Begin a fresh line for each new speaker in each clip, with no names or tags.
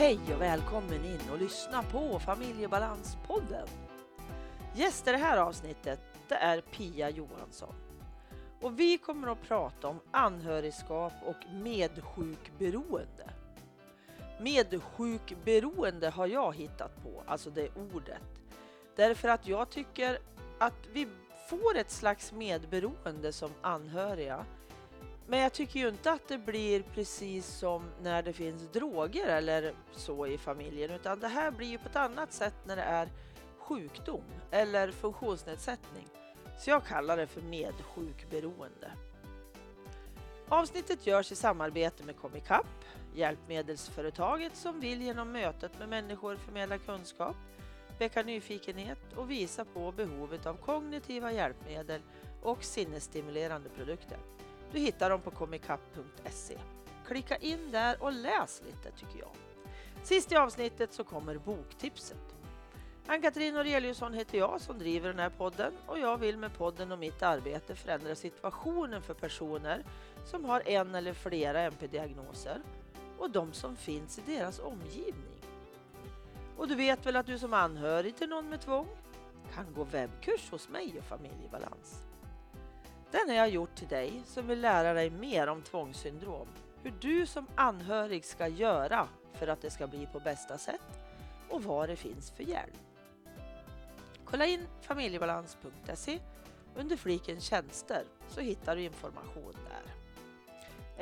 Hej och välkommen in och lyssna på Familjebalanspodden. Gäst i det här avsnittet det är Pia Johansson. Och vi kommer att prata om anhörigskap och medsjukberoende. Medsjukberoende har jag hittat på, alltså det ordet. Därför att jag tycker att vi får ett slags medberoende som anhöriga. Men jag tycker ju inte att det blir precis som när det finns droger eller så i familjen, utan det här blir ju på ett annat sätt när det är sjukdom eller funktionsnedsättning. Så jag kallar det för medsjukberoende. Avsnittet görs i samarbete med Comicap, hjälpmedelsföretaget som vill genom mötet med människor förmedla kunskap, väcka nyfikenhet och visa på behovet av kognitiva hjälpmedel och sinnesstimulerande produkter. Du hittar dem på comicap.se. Klicka in där och läs lite tycker jag. Sist i avsnittet så kommer boktipset. Ann-Katrin Aureliusson heter jag som driver den här podden och jag vill med podden och mitt arbete förändra situationen för personer som har en eller flera MP-diagnoser och de som finns i deras omgivning. Och du vet väl att du som anhörig till någon med tvång kan gå webbkurs hos mig och Familjebalans. Den har jag gjort till dig som vill lära dig mer om tvångssyndrom. Hur du som anhörig ska göra för att det ska bli på bästa sätt och vad det finns för hjälp. Kolla in familjebalans.se under fliken tjänster så hittar du information där.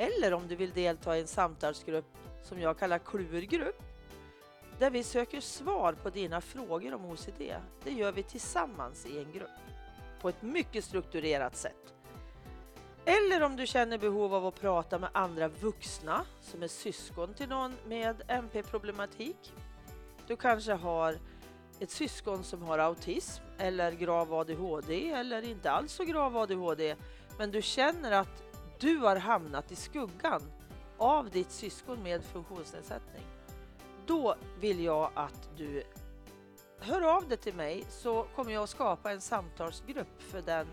Eller om du vill delta i en samtalsgrupp som jag kallar klurgrupp där vi söker svar på dina frågor om OCD. Det gör vi tillsammans i en grupp på ett mycket strukturerat sätt. Eller om du känner behov av att prata med andra vuxna som är syskon till någon med MP-problematik. Du kanske har ett syskon som har autism eller grav ADHD eller inte alls så grav ADHD men du känner att du har hamnat i skuggan av ditt syskon med funktionsnedsättning. Då vill jag att du hör av dig till mig så kommer jag att skapa en samtalsgrupp för den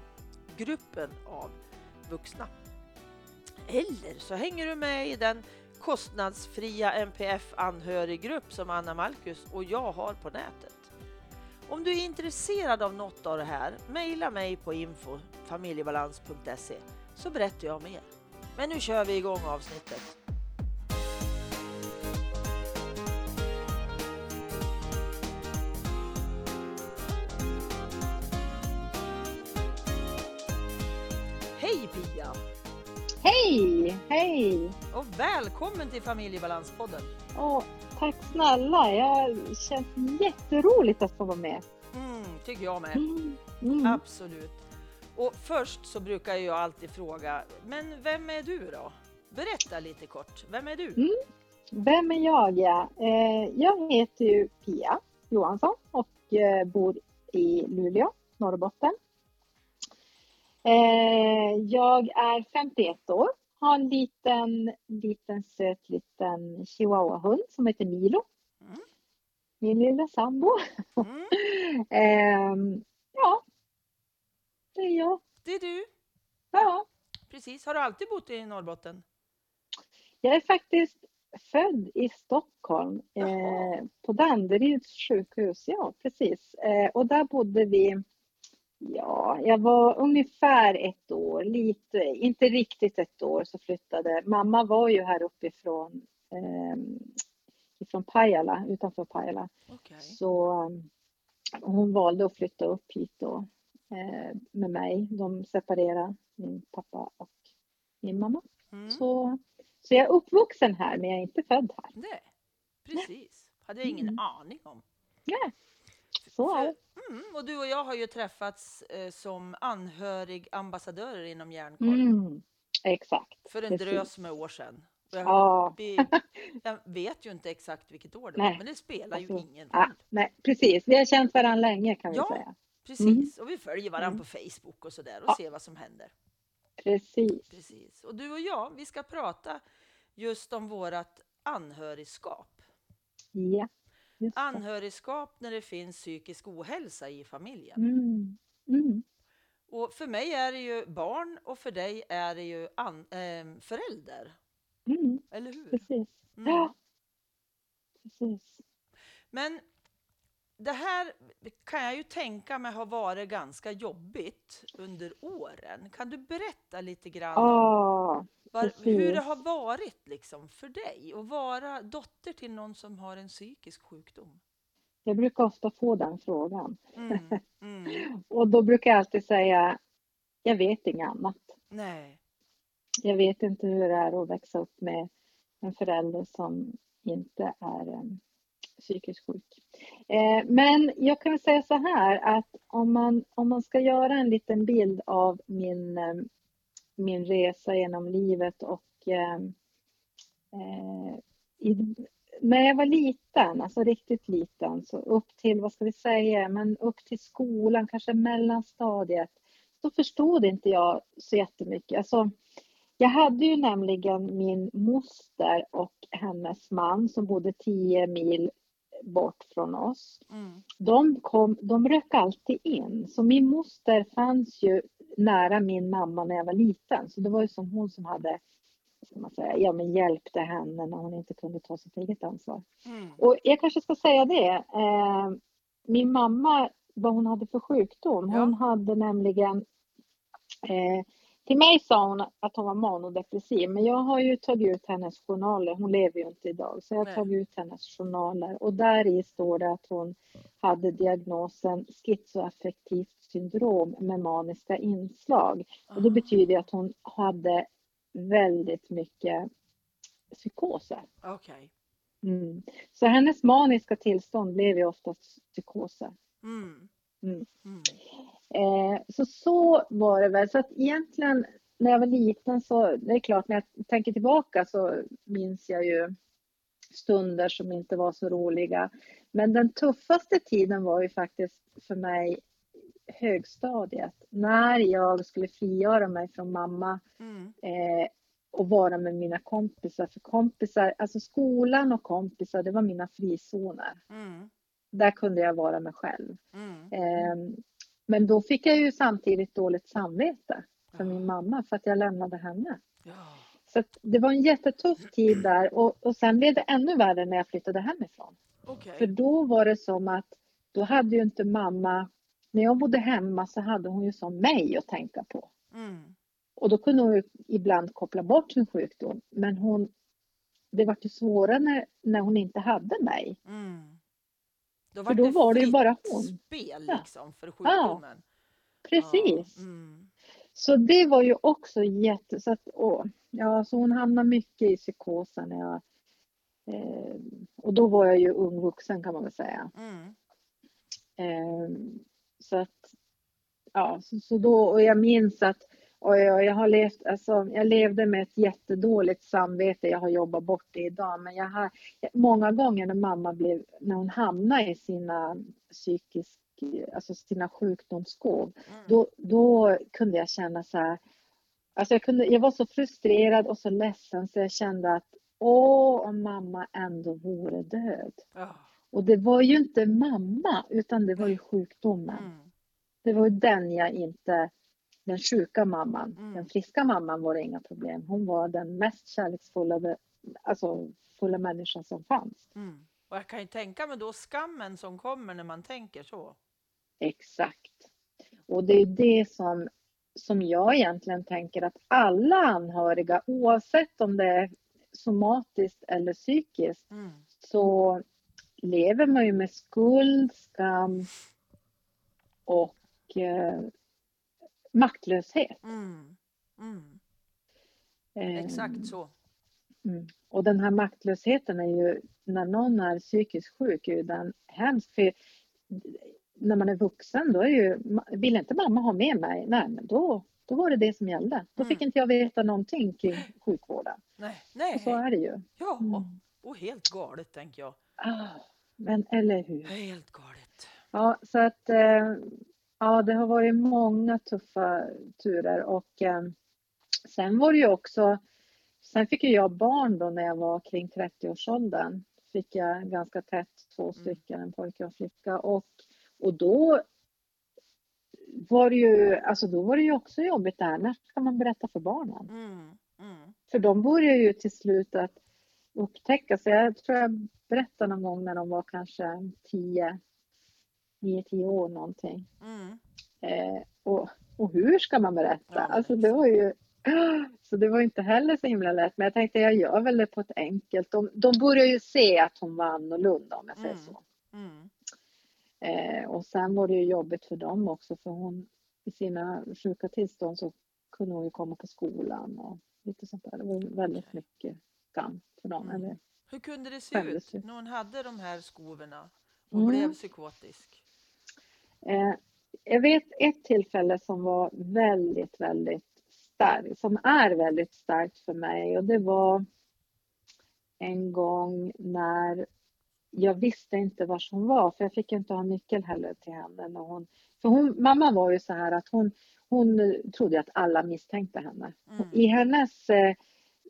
gruppen av uppvuxna. Eller så hänger du med i den kostnadsfria NPF anhöriggrupp som Anna Malkus och jag har på nätet. Om du är intresserad av något av det här, mejla mig på info familjebalans.se så berättar jag mer. Men nu kör vi igång avsnittet. Hej Pia!
Hej, hej!
Och välkommen till Familjebalanspodden!
Åh, tack snälla, jag känns jätteroligt att få vara med.
Mm, tycker jag med.
Mm, mm.
Absolut. Och först så brukar jag alltid fråga, men vem är du då? Berätta lite kort, vem är du?
Mm. Vem är jag? Ja? Eh, jag heter ju Pia Johansson och eh, bor i Luleå, Norrbotten. Eh, jag är 51 år, har en liten, liten söt liten chihuahua-hund som heter Milo.
Mm.
Min lilla sambo.
Mm,
Eh, ja, det är jag.
det är du,
Ja,
precis. Har du alltid bott i Norrbotten?
jag är faktiskt född i Stockholm eh, på Danderyds sjukhus. Ja, precis. Eh, och där bodde vi, ja, jag var ungefär ett år, lite, inte riktigt ett år så flyttade. Mamma var ju här uppifrån, eh, ifrån Pajala, utanför Pajala.
Okej.
Så um, hon valde att flytta upp hit då eh, med mig. De separerade, min pappa och min mamma.
Mm.
Så, så jag är uppvuxen här men jag är inte född här.
Nej, precis. Hade jag ingen
Mm.
aning om.
Ja, så är det.
Mm, och du och jag har ju träffats eh, som anhörigambassadörer inom Hjärnkoll
Mm, exakt.
för en
precis.
drös med år sedan. Och jag,
Ja,
vi, jag vet ju inte exakt vilket år det
Nej,
var, men det spelar ju
alltså,
ingen
ja,
roll.
nej, precis. Vi har känt varandra länge kan vi
Ja.
säga.
Precis, och vi följer varandra
Mm.
på Facebook och sådär och
Ja.
ser vad som händer.
Precis.
Precis. Och du och jag, vi ska prata just om vårat anhörigskap.
Ja, just det.
Anhörigskap när det finns psykisk ohälsa i familjen.
Mm, mm,
Och för mig är det ju barn och för dig är det ju an, ehm, förälder.
mm,
Eller hur?
precis.
Mm.
Ja, precis.
Men det här kan jag ju tänka mig har varit ganska jobbigt under åren. Kan du berätta lite grann om
Ja,
var, hur det har varit liksom för dig att vara dotter till någon som har en psykisk sjukdom?
Jag brukar ofta få den frågan.
Mm, mm,
Och då brukar jag alltid säga, jag vet inget annat.
nej.
Jag vet inte hur det är att växa upp med en förälder som inte är eh, psykiskt sjuk. Eh, men jag kan säga så här att om man, om man ska göra en liten bild av min, eh, min resa genom livet och ehm, eh, i, när jag var liten, alltså riktigt liten, så upp till, vad ska vi säga, men upp till skolan, kanske mellanstadiet, då förstod inte jag så jättemycket. Alltså, jag hade ju nämligen min moster och hennes man som bodde 10 mil bort från oss.
Mm,
De, kom, de rök alltid in. Så min moster fanns ju nära min mamma när jag var liten. Så det var ju som hon som hade, ska man säga, ja, men hjälpte henne när hon inte kunde ta sitt eget ansvar.
mm,
Och jag kanske ska säga det. Eh, min mamma, vad hon hade för sjukdom. Hon hade nämligen eh, till mig sa hon att hon var manodepressiv, men jag har ju tagit ut hennes journaler. Hon lever ju inte idag, så jag har tagit ut hennes journaler och där i står det att hon hade diagnosen schizoaffektivt syndrom med maniska inslag. Och det
Ah,
betyder att hon hade väldigt mycket psykoser.
Okej.
Mm. Så hennes maniska tillstånd blev ju oftast psykoser.
Mm,
Mm. Eh, så så var det väl. Så att egentligen när jag var liten så, det är klart när jag tänker tillbaka så minns jag ju stunder som inte var så roliga. Men den tuffaste tiden var ju faktiskt för mig högstadiet. När jag skulle frigöra mig från mamma
mm,
eh, och vara med mina kompisar. För kompisar, alltså skolan och kompisar, det var mina frizoner.
mm,
Där kunde jag vara mig själv.
mm.
Eh, men då fick jag ju samtidigt dåligt samvete för min mamma för att jag lämnade henne. Så det var en jättetuff tid där och, och sen blev det ännu värre när jag flyttade hemifrån.
Okej.
För då var det som att då hade ju inte mamma, när jag bodde hemma så hade hon ju som mig att tänka på.
Mm,
Och då kunde hon ju ibland koppla bort sin sjukdom. Men hon, det var ju svårare när, när hon inte hade mig.
mm. Då
För då var det ju bara hon.
spel
Ja.
liksom för sjukdomen.
Precis.
Ja, mm,
Så det var ju också jätte... Så, att, åh, ja, så hon hamnade mycket i psykosen. När jag, eh, och då var jag ju ung vuxen kan man väl säga.
mm,
Eh, så att, ja, så, så då, och jag minns att och jag, jag har levt, alltså, jag levde med ett jättedåligt samvete. Jag har jobbat bort det idag, men jag har många gånger när mamma blev, när hon hamnade i sina psykisk, alltså sina sjukdomsskov,
mm.
då, då kunde jag känna så här, alltså jag, kunde, jag var så frustrerad och så ledsen så jag kände att åh, om mamma ändå vore död.
Ja,
Och det var ju inte mamma, utan det var ju sjukdomen.
mm,
Det var ju den jag inte, den sjuka mamman.
Mm.
Den friska mamman var det inga problem. Hon var den mest kärleksfulla, alltså fulla människan som fanns.
mm. Och jag kan ju tänka mig då skammen som kommer när man tänker så.
Exakt. Och det är det som, som jag egentligen tänker att alla anhöriga, oavsett om det är somatiskt eller psykiskt,
Mm,
så lever man ju med skuld, skam och eh, maktlöshet.
mm, mm.
Eh,
Exakt så.
Mm. Och den här maktlösheten är ju, när någon är psykiskt sjuk, är den hemsk. För när man är vuxen, då är ju, vill inte mamma ha med mig, nej men då, då var det det som gällde. Då fick
Mm.
inte jag veta någonting kring sjukvården.
Nej,
Och
nej.
så är det ju.
Ja,
Mm.
och helt galet tänker jag.
Ah, men eller hur?
Helt galet.
Ja, så att eh, ja, det har varit många tuffa turer och eh, sen var det ju också, sen fick jag barn då när jag var kring 30-årsåldern. Fick jag ganska tätt två
Mm.
stycken, en pojke och en flicka och, och då var det ju, alltså då var det ju också jobbigt där, när ska man berätta för barnen?
Mm, mm,
För de börjar ju till slut att upptäcka. Så jag tror jag berättade någon gång när de var kanske 10, 9-10 år någonting.
Mm.
Eh, och, och hur ska man berätta?
Ja,
alltså det var ju så det var inte heller så himla lätt. Men jag tänkte jag gör väl det på ett enkelt. De, de började ju se att hon var annorlunda om jag säger
Mm.
så.
Mm.
Eh, och sen var det ju jobbigt för dem också för hon i sina sjuka tillstånd så kunde hon ju komma på skolan och lite sånt där. Det var väldigt mycket skam för dem.
Mm.
Eller,
Hur kunde det se ut när hon hade de här skovorna och
Mm.
blev psykotisk?
Eh, jag vet ett tillfälle som var väldigt, väldigt starkt, som är väldigt starkt för mig och det var en gång när jag visste inte var hon var för jag fick inte ha nyckel heller till henne. När hon, för hon, mamma var ju så här att hon, hon trodde att alla misstänkte henne.
Mm.
I hennes eh,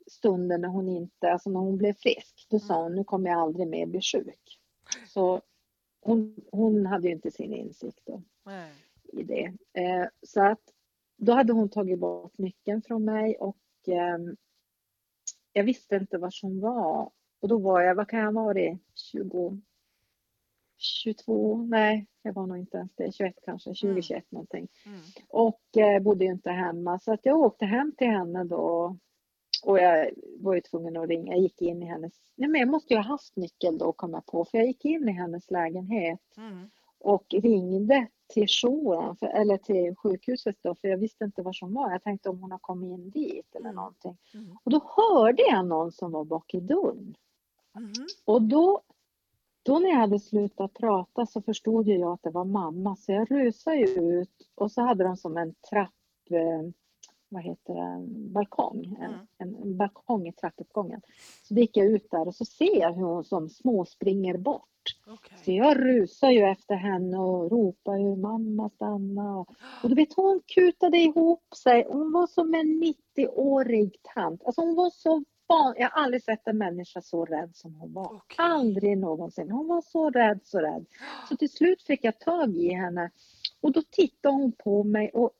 stunder när hon inte, alltså när hon blev frisk, då sa
Mm.
hon nu kommer jag aldrig mer bli sjuk. Så hon, hon hade ju inte sin insikt då
Nej.
i det. Eh, så att då hade hon tagit bort nyckeln från mig och ehm, jag visste inte var hon var. Och då var jag, vad kan jag ha varit, 20, 22, nej jag var nog inte ens det, 21 kanske, 20,
Mm.
21 någonting.
Mm.
Och eh, bodde ju inte hemma så att jag åkte hem till henne då. Och jag var ju tvungen att ringa, jag gick in i hennes, nej men jag måste ju ha haft nyckel då kom jag på, för jag gick in i hennes lägenhet
Mm.
och ringde till jouren, för, eller till sjukhuset då, för jag visste inte var som var. Jag tänkte om hon har kommit in dit eller
Mm.
någonting.
Mm.
Och då hörde jag någon som var bak i dörren.
Mhm.
Och då, då när jag hade slutat prata så förstod jag att det var mamma, så jag rusade ut och så hade de som en trapp, eh, vad heter det, en balkong, en,
Mm.
en, balkong i trappuppgången. Så gick jag ut där och så ser jag hur hon som små springer bort.
Okej.
Så jag rusar ju efter henne och ropar ju mamma stanna. Och, du vet hon kutade ihop sig. Hon var som en 90-årig tant. Alltså hon var så van. Jag har aldrig sett en människa så rädd som hon var.
Okej.
Aldrig någonsin. Hon var så rädd, så rädd. Så till slut fick jag tag i henne och då tittade hon på mig och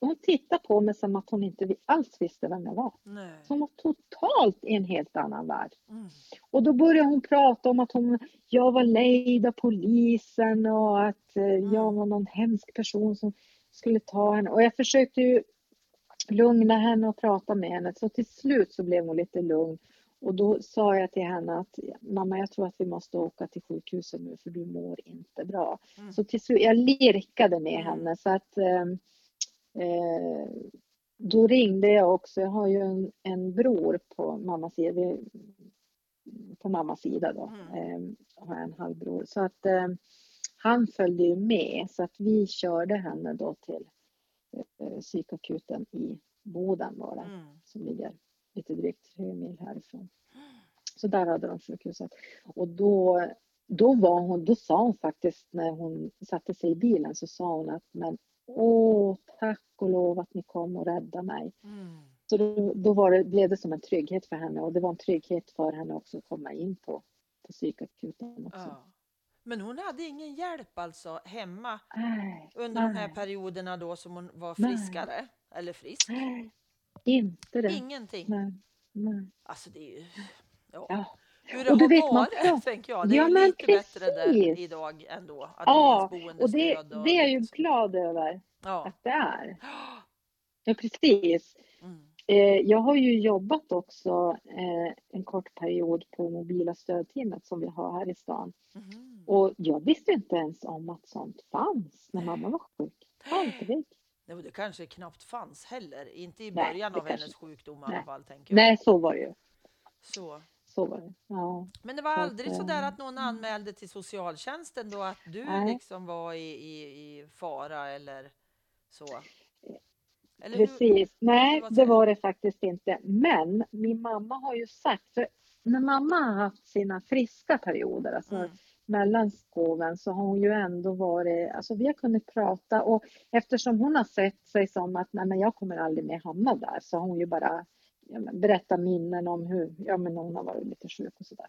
hon tittade på mig som att hon inte alls visste vem jag var.
Nej.
Så hon var totalt i en helt annan värld.
Mm.
Och då började hon prata om att hon, jag var lejd av polisen och att eh, jag var någon hemsk person som skulle ta henne. Och jag försökte ju lugna henne och prata med henne. Så till slut så blev hon lite lugn. Och då sa jag till henne att mamma jag tror att vi måste åka till sjukhuset nu för du mår inte bra.
Mm.
Så till slut, jag lirkade med
Mm.
henne så att eh, eh, då ringde jag också. Jag har ju en, en bror på mammas sida. På mammas sida då.
Mm.
Eh, har jag en halvbror. Så att eh, han följde ju med så att vi körde henne då till eh, psykakuten i Boden var det.
Mm.
Som ligger lite drygt tre mil härifrån. Så där hade de sjukhuset. Och då, då, var hon, då sa hon faktiskt när hon satte sig i bilen så sa hon att men åh tack och lov att ni kom och räddade mig.
Mm.
Så då, då det, blev det som en trygghet för henne och det var en trygghet för henne också att komma in på, på psykakuten också.
Ja. Men hon hade ingen hjälp alltså hemma
Nej,
under de här
nej,
perioderna då som hon var
Nej.
friskare? Eller frisk?
nej, inte det.
Ingenting.
Nej, nej.
Alltså det är ju... Ja.
Ja.
Hur det
Och
har
vet, man
varit,
pratar-
tänker jag. Det är
Ja,
ju
men
lite bättre där
precis.
idag ändå. Att
Ja,
det finns
Och det,
boendestöd.
det är jag ju
så.
glad över
Ja.
att det är. Ja, precis.
Mm.
Eh, Jag har ju jobbat också eh, en kort period på mobila stödteamet som vi har här i stan.
Mhm.
Och jag visste inte ens om att sånt fanns när mamma var sjuk. Aldrig.
Nej, och det kanske knappt fanns heller. Inte i
Nej,
början
det
av hennes
kanske-
sjukdom i alla
nej.
fall. Tänker jag.
Nej, så var det ju.
Så.
Så var det. Ja.
Men det var aldrig så där att någon anmälde till socialtjänsten då att du
Nej.
liksom var i, i, i fara eller så? Eller?
Precis. Nej,
vad
det
du?
var det faktiskt inte. Men min mamma har ju sagt, för när mamma har haft sina friska perioder, alltså
Mm.
mellan skoven, så har hon ju ändå varit, alltså vi har kunnat prata och eftersom hon har sett sig som att nej men jag kommer aldrig mer hamna där, så har hon ju bara ja, men, berättat minnen om hur, ja men hon har varit lite sjuk och sådär.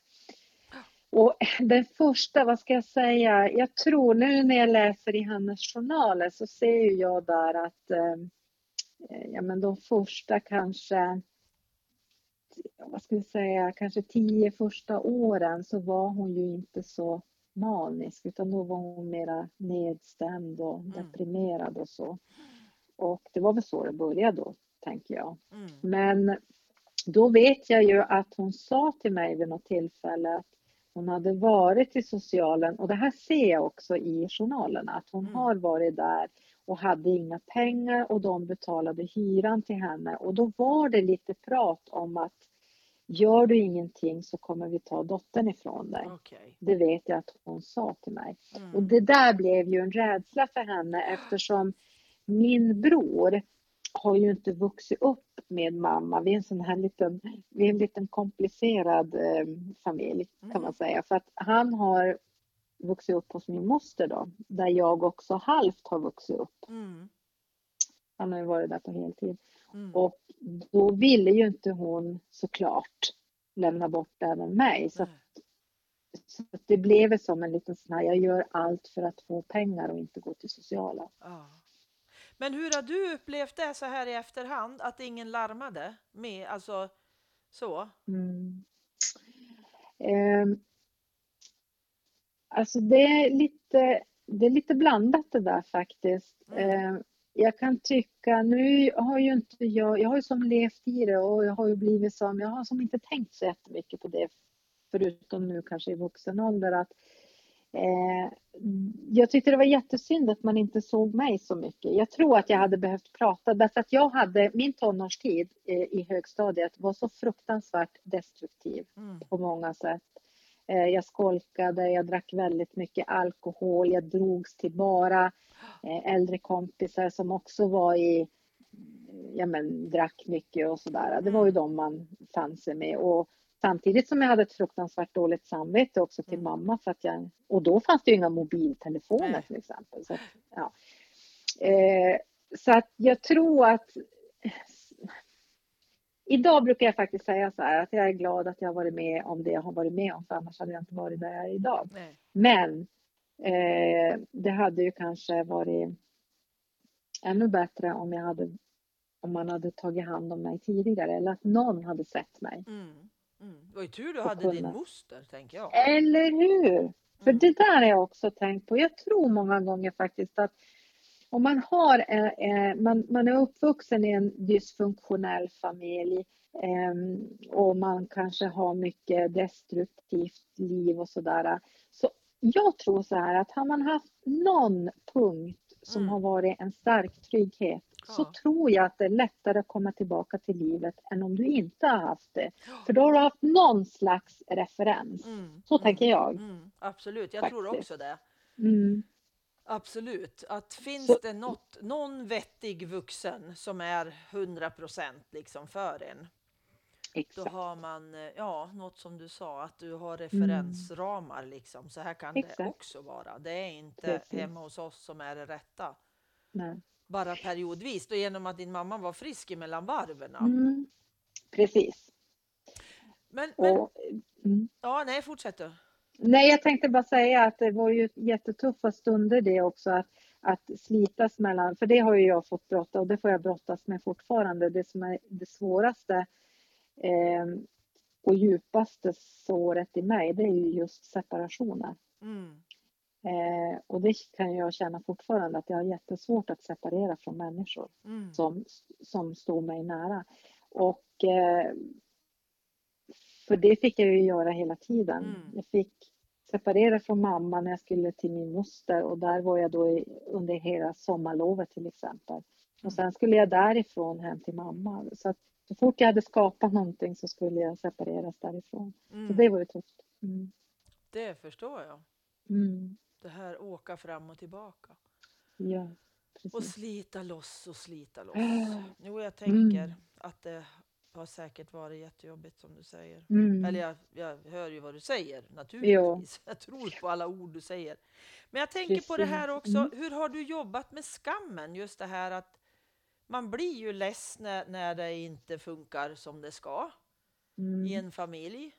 Och den första, vad ska jag säga, jag tror nu när jag läser i hennes journaler så ser jag där att eh, ja men de första kanske vad ska vi säga, kanske tio första åren så var hon ju inte så manisk utan då var hon mera nedstämd och
Mm.
deprimerad och så. Och det var väl så det började då, tänker jag.
Mm.
Men då vet jag ju att hon sa till mig vid något tillfälle att hon hade varit i socialen och det här ser jag också i journalerna att hon
Mm.
har varit där och hade inga pengar och de betalade hyran till henne och då var det lite prat om att gör du ingenting så kommer vi ta dottern ifrån dig.
Okej.
Det vet jag att hon sa till mig.
Mm.
Och det där blev ju en rädsla för henne eftersom min bror har ju inte vuxit upp med mamma. Vi är en sån här liten, vi är en liten komplicerad eh, familj kan
Mm.
man säga. För att han har vuxit upp hos min moster då, där jag också halvt har vuxit upp.
Mm.
Han har ju varit där på heltid.
Mm.
Och då ville ju inte hon såklart lämna bort även mig. Så,
Nej.
så att det blev som en liten sån här, jag gör allt för att få pengar och inte gå till sociala.
Ja. Men hur har du upplevt det så här i efterhand, att ingen larmade med, alltså så?
Mm. Ehm, alltså det är lite, det är lite blandat det där faktiskt.
Mm.
Ehm, jag kan tycka, nu har ju inte jag, jag har ju som levt i det och jag har ju blivit som, jag har som inte tänkt så jättemycket på det förutom nu kanske i vuxen ålder att eh, jag tyckte det var jättesynd att man inte såg mig så mycket. Jag tror att jag hade behövt prata därför att jag hade, min tonårstid eh, i högstadiet var så fruktansvärt destruktiv
Mm.
på många sätt. Eh, Jag skolkade, jag drack väldigt mycket alkohol, jag drogs till bara eh, äldre kompisar som också var i, ja men drack mycket och sådär. Det var ju de man fann sig med. Och samtidigt som jag hade ett fruktansvärt dåligt samvete också till
Mm.
mamma för att jag, och då fanns det ju inga mobiltelefoner
Nej.
till exempel. Så, att, ja. eh, så att jag tror att Idag brukar jag faktiskt säga så här att jag är glad att jag varit med om det jag har varit med om för annars hade jag inte varit där jag är idag.
Nej.
Men eh, det hade ju kanske varit ännu bättre om jag hade om man hade tagit hand om mig tidigare eller att någon hade sett mig.
Mm. Mm. Det var ju tur du hade din
kunna.
moster, tänker jag.
Eller hur? För
Mm.
det där har jag också tänkt på. Jag tror många gånger faktiskt att om man har eh, eh, man, man är uppvuxen i en dysfunktionell familj eh, och man kanske har mycket destruktivt liv och sådär. Så jag tror så här att har man haft någon punkt som
Mm.
har varit en stark trygghet så tror jag att det är lättare att komma tillbaka till livet än om du inte har haft det. För då har du haft någon slags referens.
Mm.
Så
mm.
tänker jag.
Mm. Absolut, jag tror
Faktiskt.
också det.
Mm.
Absolut, att finns
Så-
det något, någon vettig vuxen som är 100% liksom för en, då
Exakt.
har man, eh, ja, något som du sa, att du har referensramar liksom. Så här kan det
Exakt.
också vara. Det är inte
Precis.
hemma hos oss som är det rätta.
Nej.
Bara periodvis, och genom att din mamma var frisk emellan varven.
Mm. Precis.
Men, men,
Och, mm.
ja, nej, fortsätt du.
Nej, jag tänkte bara säga att det var ju jättetuffa stunder det också att, att slitas mellan, för det har ju jag fått brotta och det får jag brottas med fortfarande. Det som är det svåraste eh, och djupaste såret i mig, det är ju just separationer.
Mm.
Eh, och det kan jag känna fortfarande att jag har jättesvårt att separera från människor.
Mm.
som, som står mig nära. Och eh, för det fick jag ju göra hela tiden.
Mm.
Jag fick separera från mamma när jag skulle till min moster och där var jag då i, under hela sommarlovet till exempel. Och sen skulle jag därifrån hem till mamma. Så att så fort jag hade skapat någonting så skulle jag separeras därifrån. Så
Mm.
det var ju tufft. Mm.
Det förstår jag.
Mm.
Det här åka fram och tillbaka.
Ja,
Och
precis.
slita loss och slita loss.
Ah.
Jo, jag tänker
Mm.
att det har säkert varit jättejobbigt som du säger.
Mm.
Eller jag, jag hör ju vad du säger naturligtvis. Jag tror på alla ord du säger. Men jag tänker på det här
Precis.
också.
Mm.
Hur har du jobbat med skammen? Just det här att man blir ju less när, när det inte funkar som det ska i
Mm.
en familj.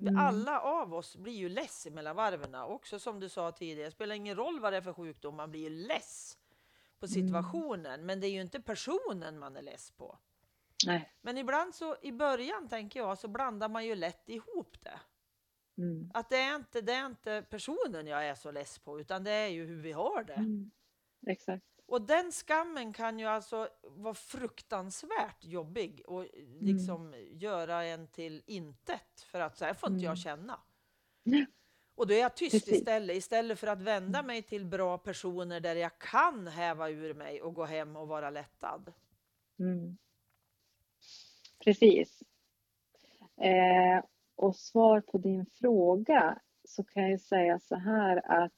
Mm.
Alla av oss blir ju less mellan varven. Också som du sa tidigare, det spelar ingen roll vad det är för sjukdom, man blir ju less på
Mm.
situationen. Men det är ju inte personen man är less på.
Nej.
Men ibland så i början tänker jag så blandar man ju lätt ihop det.
Mm.
Att det är inte, det är inte personen jag är så less på utan det är ju hur vi har det.
Mm. Exakt.
Och den skammen kan ju alltså vara fruktansvärt jobbig och liksom göra en till intet för att så här får inte jag
Mm.
känna.
Ja.
Och då är jag tyst
Precis.
istället, istället för att vända mig till bra personer där jag kan häva ur mig och gå hem och vara lättad.
Mm. Precis. Eh, och svar på din fråga så kan jag säga så här att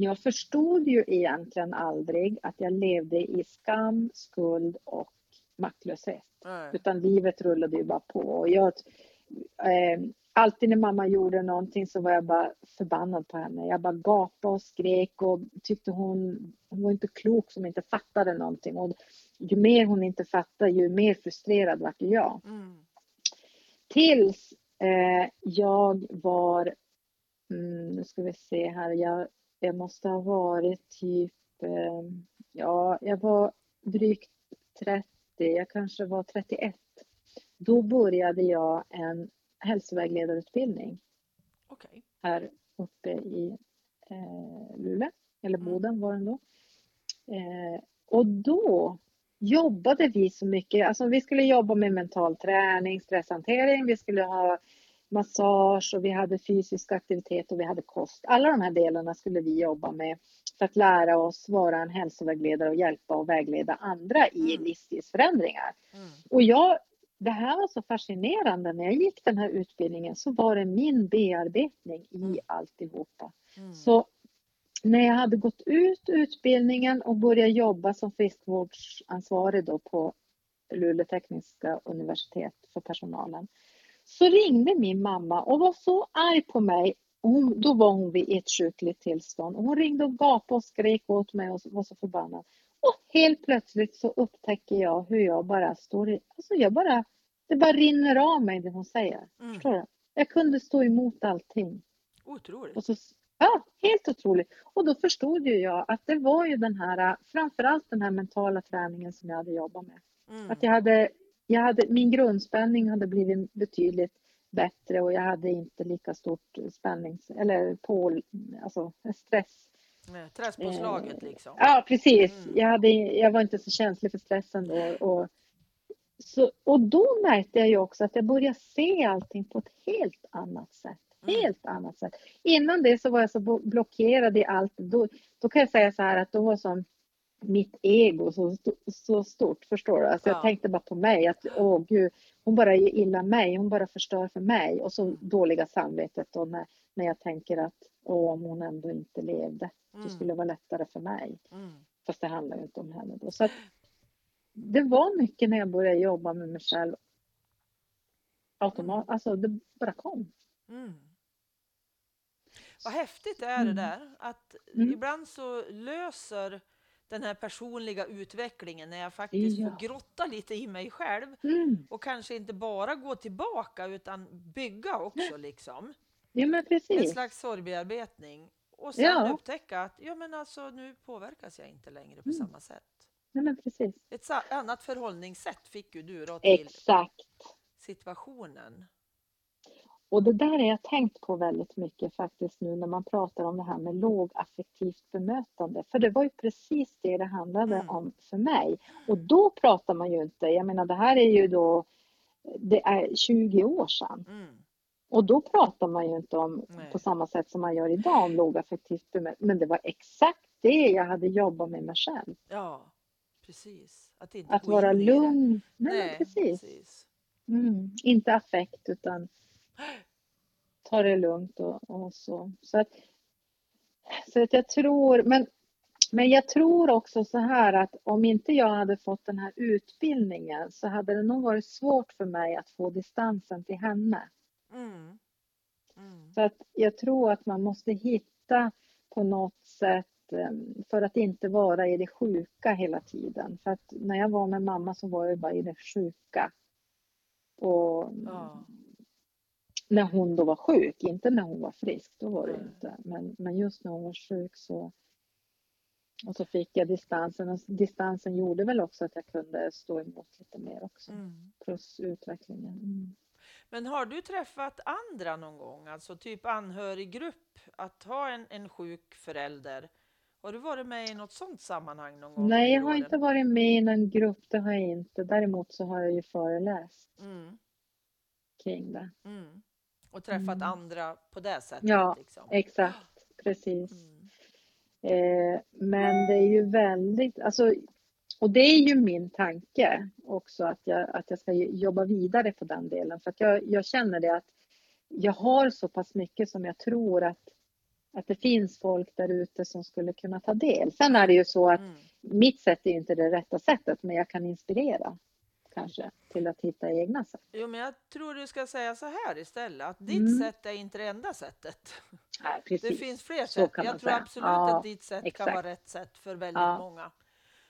jag förstod ju egentligen aldrig att jag levde i skam, skuld och maktlöshet. Utan livet rullade ju bara på. Och jag, eh, alltid när mamma gjorde någonting så var jag bara förbannad på henne. Jag bara gapade och skrek och tyckte hon, hon var inte klok som inte fattade någonting. Och ju mer hon inte fattade, ju mer frustrerad vart jag.
Mm.
Tills eh, jag var, mm, nu ska vi se här, jag, jag måste ha varit typ, eh, ja, jag var drygt 30, jag kanske var 31. Då började jag en hälsovägledarutbildning
Okej.
här uppe i eh, Luleå, eller
Mm.
Boden var den då. Eh, och då jobbade vi så mycket, alltså vi skulle jobba med mental träning, stresshantering, vi skulle ha massage och vi hade fysisk aktivitet och vi hade kost. Alla de här delarna skulle vi jobba med för att lära oss vara en hälsovägledare och hjälpa och vägleda andra i
Mm.
livsstilsförändringar.
Mm.
Och jag, det här var så fascinerande. När jag gick den här utbildningen så var det min bearbetning i
Mm.
alltihopa.
Mm.
Så när jag hade gått ut utbildningen och börjat jobba som friskvårdsansvarig då på Luleå tekniska universitet för personalen så ringde min mamma och var så arg på mig. Hon, då var hon vid ett sjukligt tillstånd. Och hon ringde och gapade och skrek åt mig och var så förbannad. Och helt plötsligt så upptäcker jag hur jag bara står i, alltså jag bara, det bara rinner av mig det hon säger.
Mm.
Förstår du? Jag kunde stå emot allting.
Otroligt.
Och så, ja, helt otroligt. Och då förstod ju jag att det var ju den här, framförallt den här mentala träningen som jag hade jobbat med.
Mm.
Att jag hade, jag hade, min grundspänning hade blivit betydligt bättre och jag hade inte lika stort spännings eller pål, alltså stress.
Nej, Träspåslaget liksom.
Ja, precis.
Mm.
Jag, hade, jag var inte så känslig för stressen då. Och, så, och då märkte jag ju också att jag började se allting på ett helt annat sätt.
Mm.
Helt annat sätt. Innan det så var jag så blockerad i allt. Då, då kan jag säga så här att då var som mitt ego så, så stort, förstår du? Alltså
Ja.
Jag tänkte bara på mig, att åh gud, hon bara gillar mig, hon bara förstör för mig. Och så
Mm.
dåliga samvetet då när, när jag tänker att åh, om hon ändå inte levde
Mm.
skulle det vara lättare för mig.
Mm.
Fast det handlar ju inte om henne då. Så att det var mycket när jag började jobba med mig själv. Automat, alltså det bara kom.
Mm. Vad häftigt är det
Mm.
där att
Mm.
ibland så löser den här personliga utvecklingen när jag faktiskt
Ja.
får grotta lite i mig själv
Mm.
och kanske inte bara gå tillbaka utan bygga också liksom.
Ja men
En
precis.
slags sorgbearbetning och sen
Ja.
upptäcka att ja men alltså nu påverkas jag inte längre på
Mm.
samma sätt.
Ja, men precis.
Ett annat förhållningssätt fick ju du då till
Exakt.
situationen.
Och det där har jag tänkt på väldigt mycket faktiskt nu när man pratar om det här med lågaffektivt bemötande. För det var ju precis det det handlade
Mm.
om för mig. Och då pratar man ju inte, jag menar det här är ju då, det är 20 år sedan.
Mm.
Och då pratar man ju inte om
Nej.
på samma sätt som man gör idag om lågaffektivt bemötande. Men det var exakt det jag hade jobbat med mig själv.
Ja, precis. Att
Att vara lugn. Nej,
Nej,
precis.
precis.
Mm. Inte affekt utan ta det lugnt och, och så. Så att, så att jag tror, men, men jag tror också så här att om inte jag hade fått den här utbildningen så hade det nog varit svårt för mig att få distansen till henne.
Mm. Mm.
Så att jag tror att man måste hitta på något sätt eh, för att inte vara i det sjuka hela tiden. För att när jag var med mamma så var jag bara i det sjuka. Och
Ja.
När hon då var sjuk, inte när hon var frisk, då var det inte. Men, men just när hon var sjuk så, Och så fick jag distansen och distansen gjorde väl också att jag kunde stå emot lite mer också.
Mm.
Plus utvecklingen. Mm.
Men har du träffat andra någon gång, alltså typ anhöriggrupp, att ha en, en sjuk förälder? Har du varit med i något sådant sammanhang någon gång?
Nej, jag har inte varit med i någon grupp, det har jag inte. Däremot så har jag ju föreläst
Mm,
kring det.
mm. Och träffat
Mm.
andra på det sättet?
Ja,
liksom.
Exakt, precis.
Mm.
Eh, men det är ju väldigt, alltså, och det är ju min tanke också att jag, att jag ska jobba vidare på den delen. För att jag, jag känner det att jag har så pass mycket som jag tror att, att det finns folk där ute som skulle kunna ta del. Sen är det ju så att
Mm.
mitt sätt är inte det rätta sättet, men jag kan inspirera kanske till att hitta egna sätt.
Jo, men jag tror du ska säga så här istället, att ditt
Mm.
sätt är inte det enda sättet.
Nej,
Det
precis.
finns fler
Så
sätt.
kan
Jag tror
säga.
absolut
Ja,
att ditt sätt kan
exakt.
vara rätt sätt för väldigt
Ja.
många.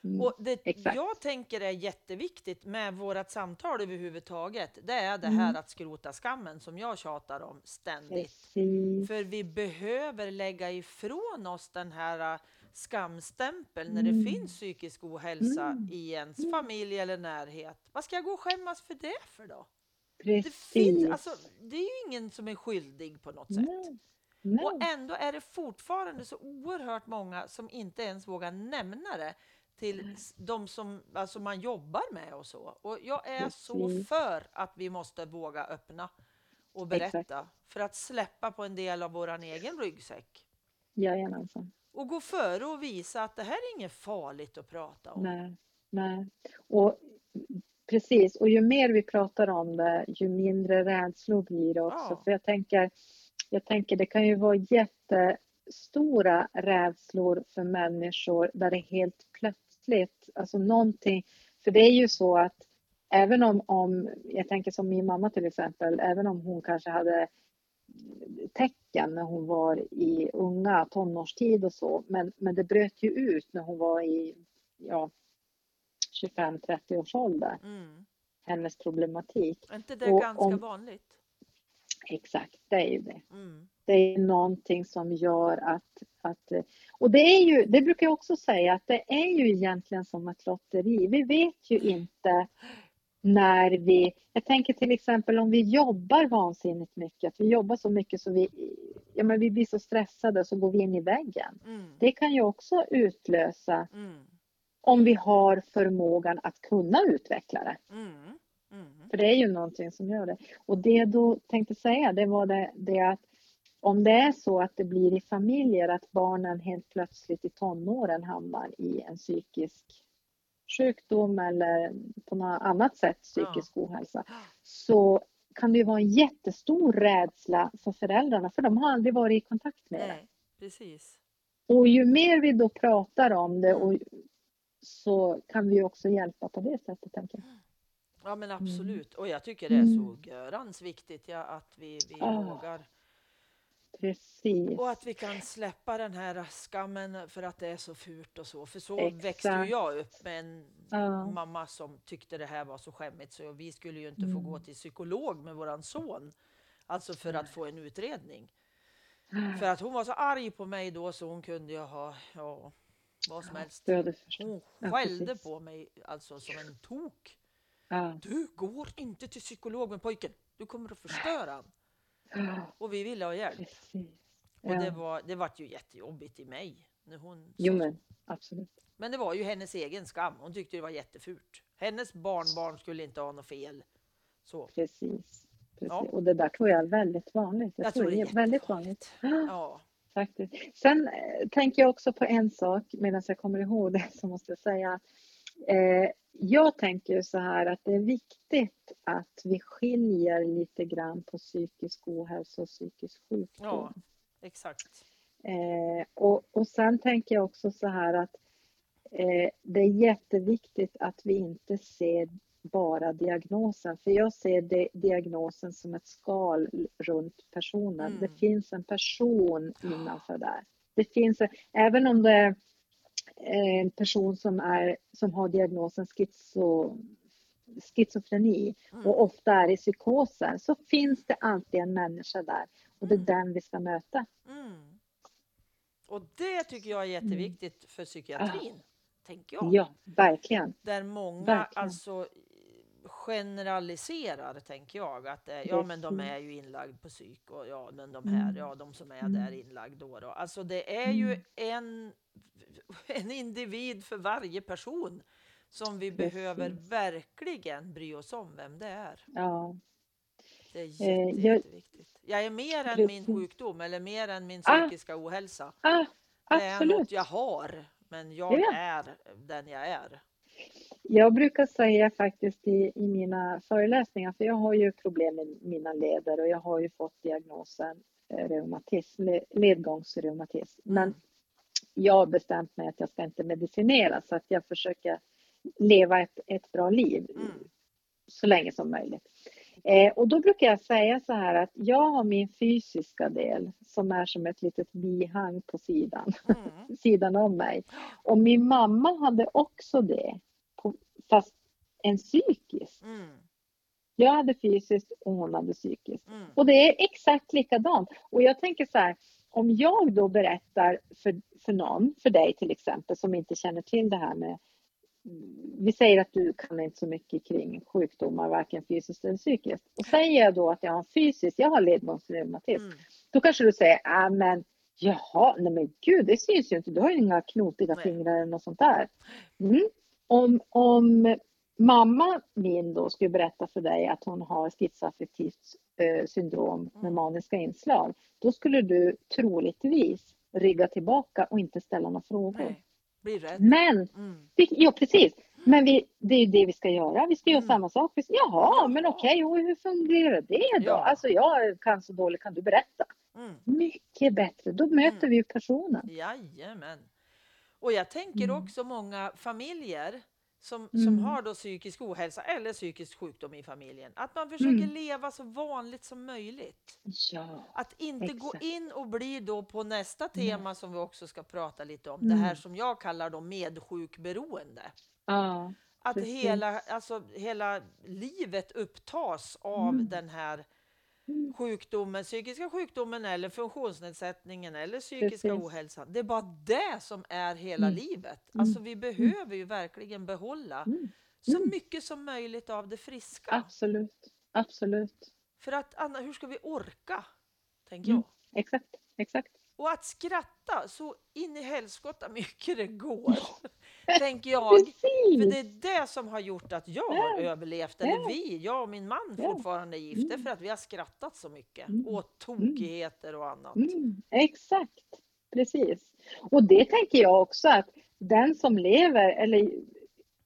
Mm,
Och det
exakt.
jag tänker är jätteviktigt med vårt samtal överhuvudtaget, det är det här
Mm.
att skrota skammen som jag tjatar om ständigt.
Precis.
För vi behöver lägga ifrån oss den här skamstämpeln när det
Mm.
finns psykisk ohälsa
Mm.
i ens familj eller närhet. Vad ska jag gå och skämmas för det för då? Det,
Precis.
finns, alltså, det är ju ingen som är skyldig på något sätt.
Nej. Nej.
Och ändå är det fortfarande så oerhört många som inte ens vågar nämna det till de som alltså man jobbar med och så. Och jag är så
Precis.
för att vi måste våga öppna och berätta för att släppa på en del av våran egen ryggsäck.
Jajamensan.
Och gå före och visa att det här är inget farligt att prata om.
Nej, nej. Och precis, och ju mer vi pratar om det, ju mindre rädslor blir det också.
Ja.
För jag tänker, jag tänker, det kan ju vara jättestora rädslor för människor där det helt plötsligt, alltså någonting, för det är ju så att även om, om jag tänker som min mamma till exempel, även om hon kanske hade tecken när hon var i unga tonårstid och så, men, men det bröt ju ut när hon var i ja, 25-30 års ålder,
Mm.
hennes problematik.
Är inte det
Och
ganska
om-
vanligt?
Exakt, det är ju det.
Mm.
Det är någonting som gör att, att och det är ju, det brukar jag också säga att det är ju egentligen som ett lotteri. Vi vet ju inte när vi, jag tänker till exempel om vi jobbar vansinnigt mycket, vi jobbar så mycket så vi, ja men vi blir så stressade så går vi in i väggen.
Mm.
Det kan ju också utlösa
Mm.
om vi har förmågan att kunna utveckla det.
Mm. Mm.
För det är ju någonting som gör det. Och det jag då tänkte säga, det var det, det att om det är så att det blir i familjer att barnen helt plötsligt i tonåren hamnar i en psykisk sjukdom eller på något annat sätt psykisk ohälsa, så kan det ju vara en jättestor rädsla för föräldrarna, för de har aldrig varit i kontakt med det.
Nej, precis.
Och ju mer vi då pratar om det och så kan vi också hjälpa på det sättet, tänker jag.
Ja men absolut. Och jag tycker det är så görans viktigt ja, att vi, vi
Ah.
vågar.
Precis.
Och att vi kan släppa den här skammen för att det är så fult och så. För så
Exakt.
växte jag upp med en
Ja.
mamma som tyckte det här var så skämmigt så vi skulle ju inte få
Mm.
gå till psykolog med våran son. Alltså för att få en utredning. För att hon var så arg på mig då så hon kunde ju ha ja, vad som helst.
Ja, förstår
Hon
Ja,
skällde
precis.
på mig alltså som en tok.
Ja.
Du går inte till psykolog med pojken. Du kommer att förstöra han. Och vi ville ha hjälp.
Precis.
Och det
Ja.
var, det var ju jättejobbigt i mig. När hon
Jo men absolut.
men det var ju hennes egen skam. Hon tyckte det var jättefult. Hennes barnbarn skulle inte ha något fel. Så.
Precis. Precis.
Ja.
Och det där tror jag är väldigt vanligt. Jag,
Jag
tror det är väldigt vanligt.
Ja.
Faktiskt. Sen eh, tänker jag också på en sak medan jag kommer ihåg det så måste jag säga eh, jag tänker så här att det är viktigt att vi skiljer lite grann på psykisk ohälsa och psykisk sjukdom.
Ja. Exakt.
Eh, och, och sen tänker jag också så här att eh, det är jätteviktigt att vi inte ser bara diagnosen. För jag ser det, diagnosen som ett skal runt personen.
Mm.
Det finns en person innanför där. Det finns, en- även om det är en person som, är, som har diagnosen schizo, schizofreni
Mm.
och ofta är i psykoser så finns det alltid en människa där och det är
Mm.
den vi ska möta.
Mm. Och det tycker jag är jätteviktigt för psykiatrin, tänker jag.
Ja, verkligen.
Där många
Verkligen.
alltså generaliserar, tänker jag. Att eh, ja, men de är ju inlagd på psyk och ja, men de här,
Mm.
ja, de som är
Mm.
där inlagd då, då. Alltså det är ju
Mm.
en, en individ för varje person som vi
Precis.
behöver verkligen bry oss om vem det är.
Ja.
Det är
Eh,
jätte,
jag-
jätteviktigt. Jag är mer än min sjukdom eller mer än min
Ah.
psykiska ohälsa.
Ah,
Det är något jag har, men jag
Ja.
är den jag är.
Jag brukar säga faktiskt i, i mina föreläsningar, för jag har ju problem med mina leder och jag har ju fått diagnosen eh, reumatism, le- ledgångsreumatism. Men
Mm.
Jag har bestämt mig att jag ska inte medicinera så att jag försöker leva ett, ett bra liv
Mm.
så länge som möjligt. Eh, och då brukar jag säga så här att jag har min fysiska del som är som ett litet bihang på sidan,
Mm.
sidan om mig. Och min mamma hade också det, på, fast en psykisk.
Mm.
Jag hade fysiskt och hon hade psykiskt.
Mm.
Och det är exakt likadant. Och jag tänker så här, om jag då berättar för, för någon, för dig till exempel, som inte känner till det här med vi säger att du kan inte så mycket kring sjukdomar, varken fysiskt eller psykiskt. Och säger jag då att jag har fysiskt, jag har ledgångsreumatism,
Mm.
då kanske du säger, ah, men jaha, nej men gud, det syns ju inte, du har ju inga knopiga
Nej.
fingrar eller något sånt där. Mm. Om, om mamma min då skulle berätta för dig att hon har schizoaffektivt eh, syndrom med
Mm.
maniska inslag, då skulle du troligtvis rygga tillbaka och inte ställa några frågor.
Nej, blir rädd.
Men,
Mm.
vi, ja precis, men vi, det är ju det vi ska göra. Vi ska göra
Mm.
samma sak. Vi, jaha, men okej, och hur fungerar det då?
Ja.
Alltså jag kan så dåligt, kan du berätta?
Mm.
Mycket bättre, då möter
Mm.
vi personen.
Jajamän. Och jag tänker
Mm.
också många familjer som,
Mm.
som har då psykisk ohälsa eller psykisk sjukdom i familjen. Att man försöker
Mm.
leva så vanligt som möjligt.
Ja,
Att inte gå
Exakt.
in och bli då på nästa tema som vi också ska prata lite om.
Mm.
Det här som jag kallar då medsjukberoende.
ja,
Att
Precis.
hela, alltså, hela livet upptas av
Mm.
den här
Mm.
Sjukdomen, psykiska sjukdomen eller funktionsnedsättningen eller psykiska
Precis.
ohälsan. Det är bara det som är hela
Mm.
livet.
Mm.
Alltså vi behöver ju verkligen behålla
Mm.
så
Mm.
mycket som möjligt av det friska.
absolut, absolut.
För att Anna, hur ska vi orka? Tänker
Mm.
jag.
Exakt, exakt.
Och att skratta så in i helskotta mycket det går, tänker jag. För
Precis!
det är det som har gjort att jag har
Ja.
överlevt, eller
Ja.
vi, jag och min man
Ja.
fortfarande är gifta,
Mm.
för att vi har skrattat så mycket
Mm.
åt tokigheter och annat.
Mm, exakt, precis. Och det tänker jag också att den som lever, eller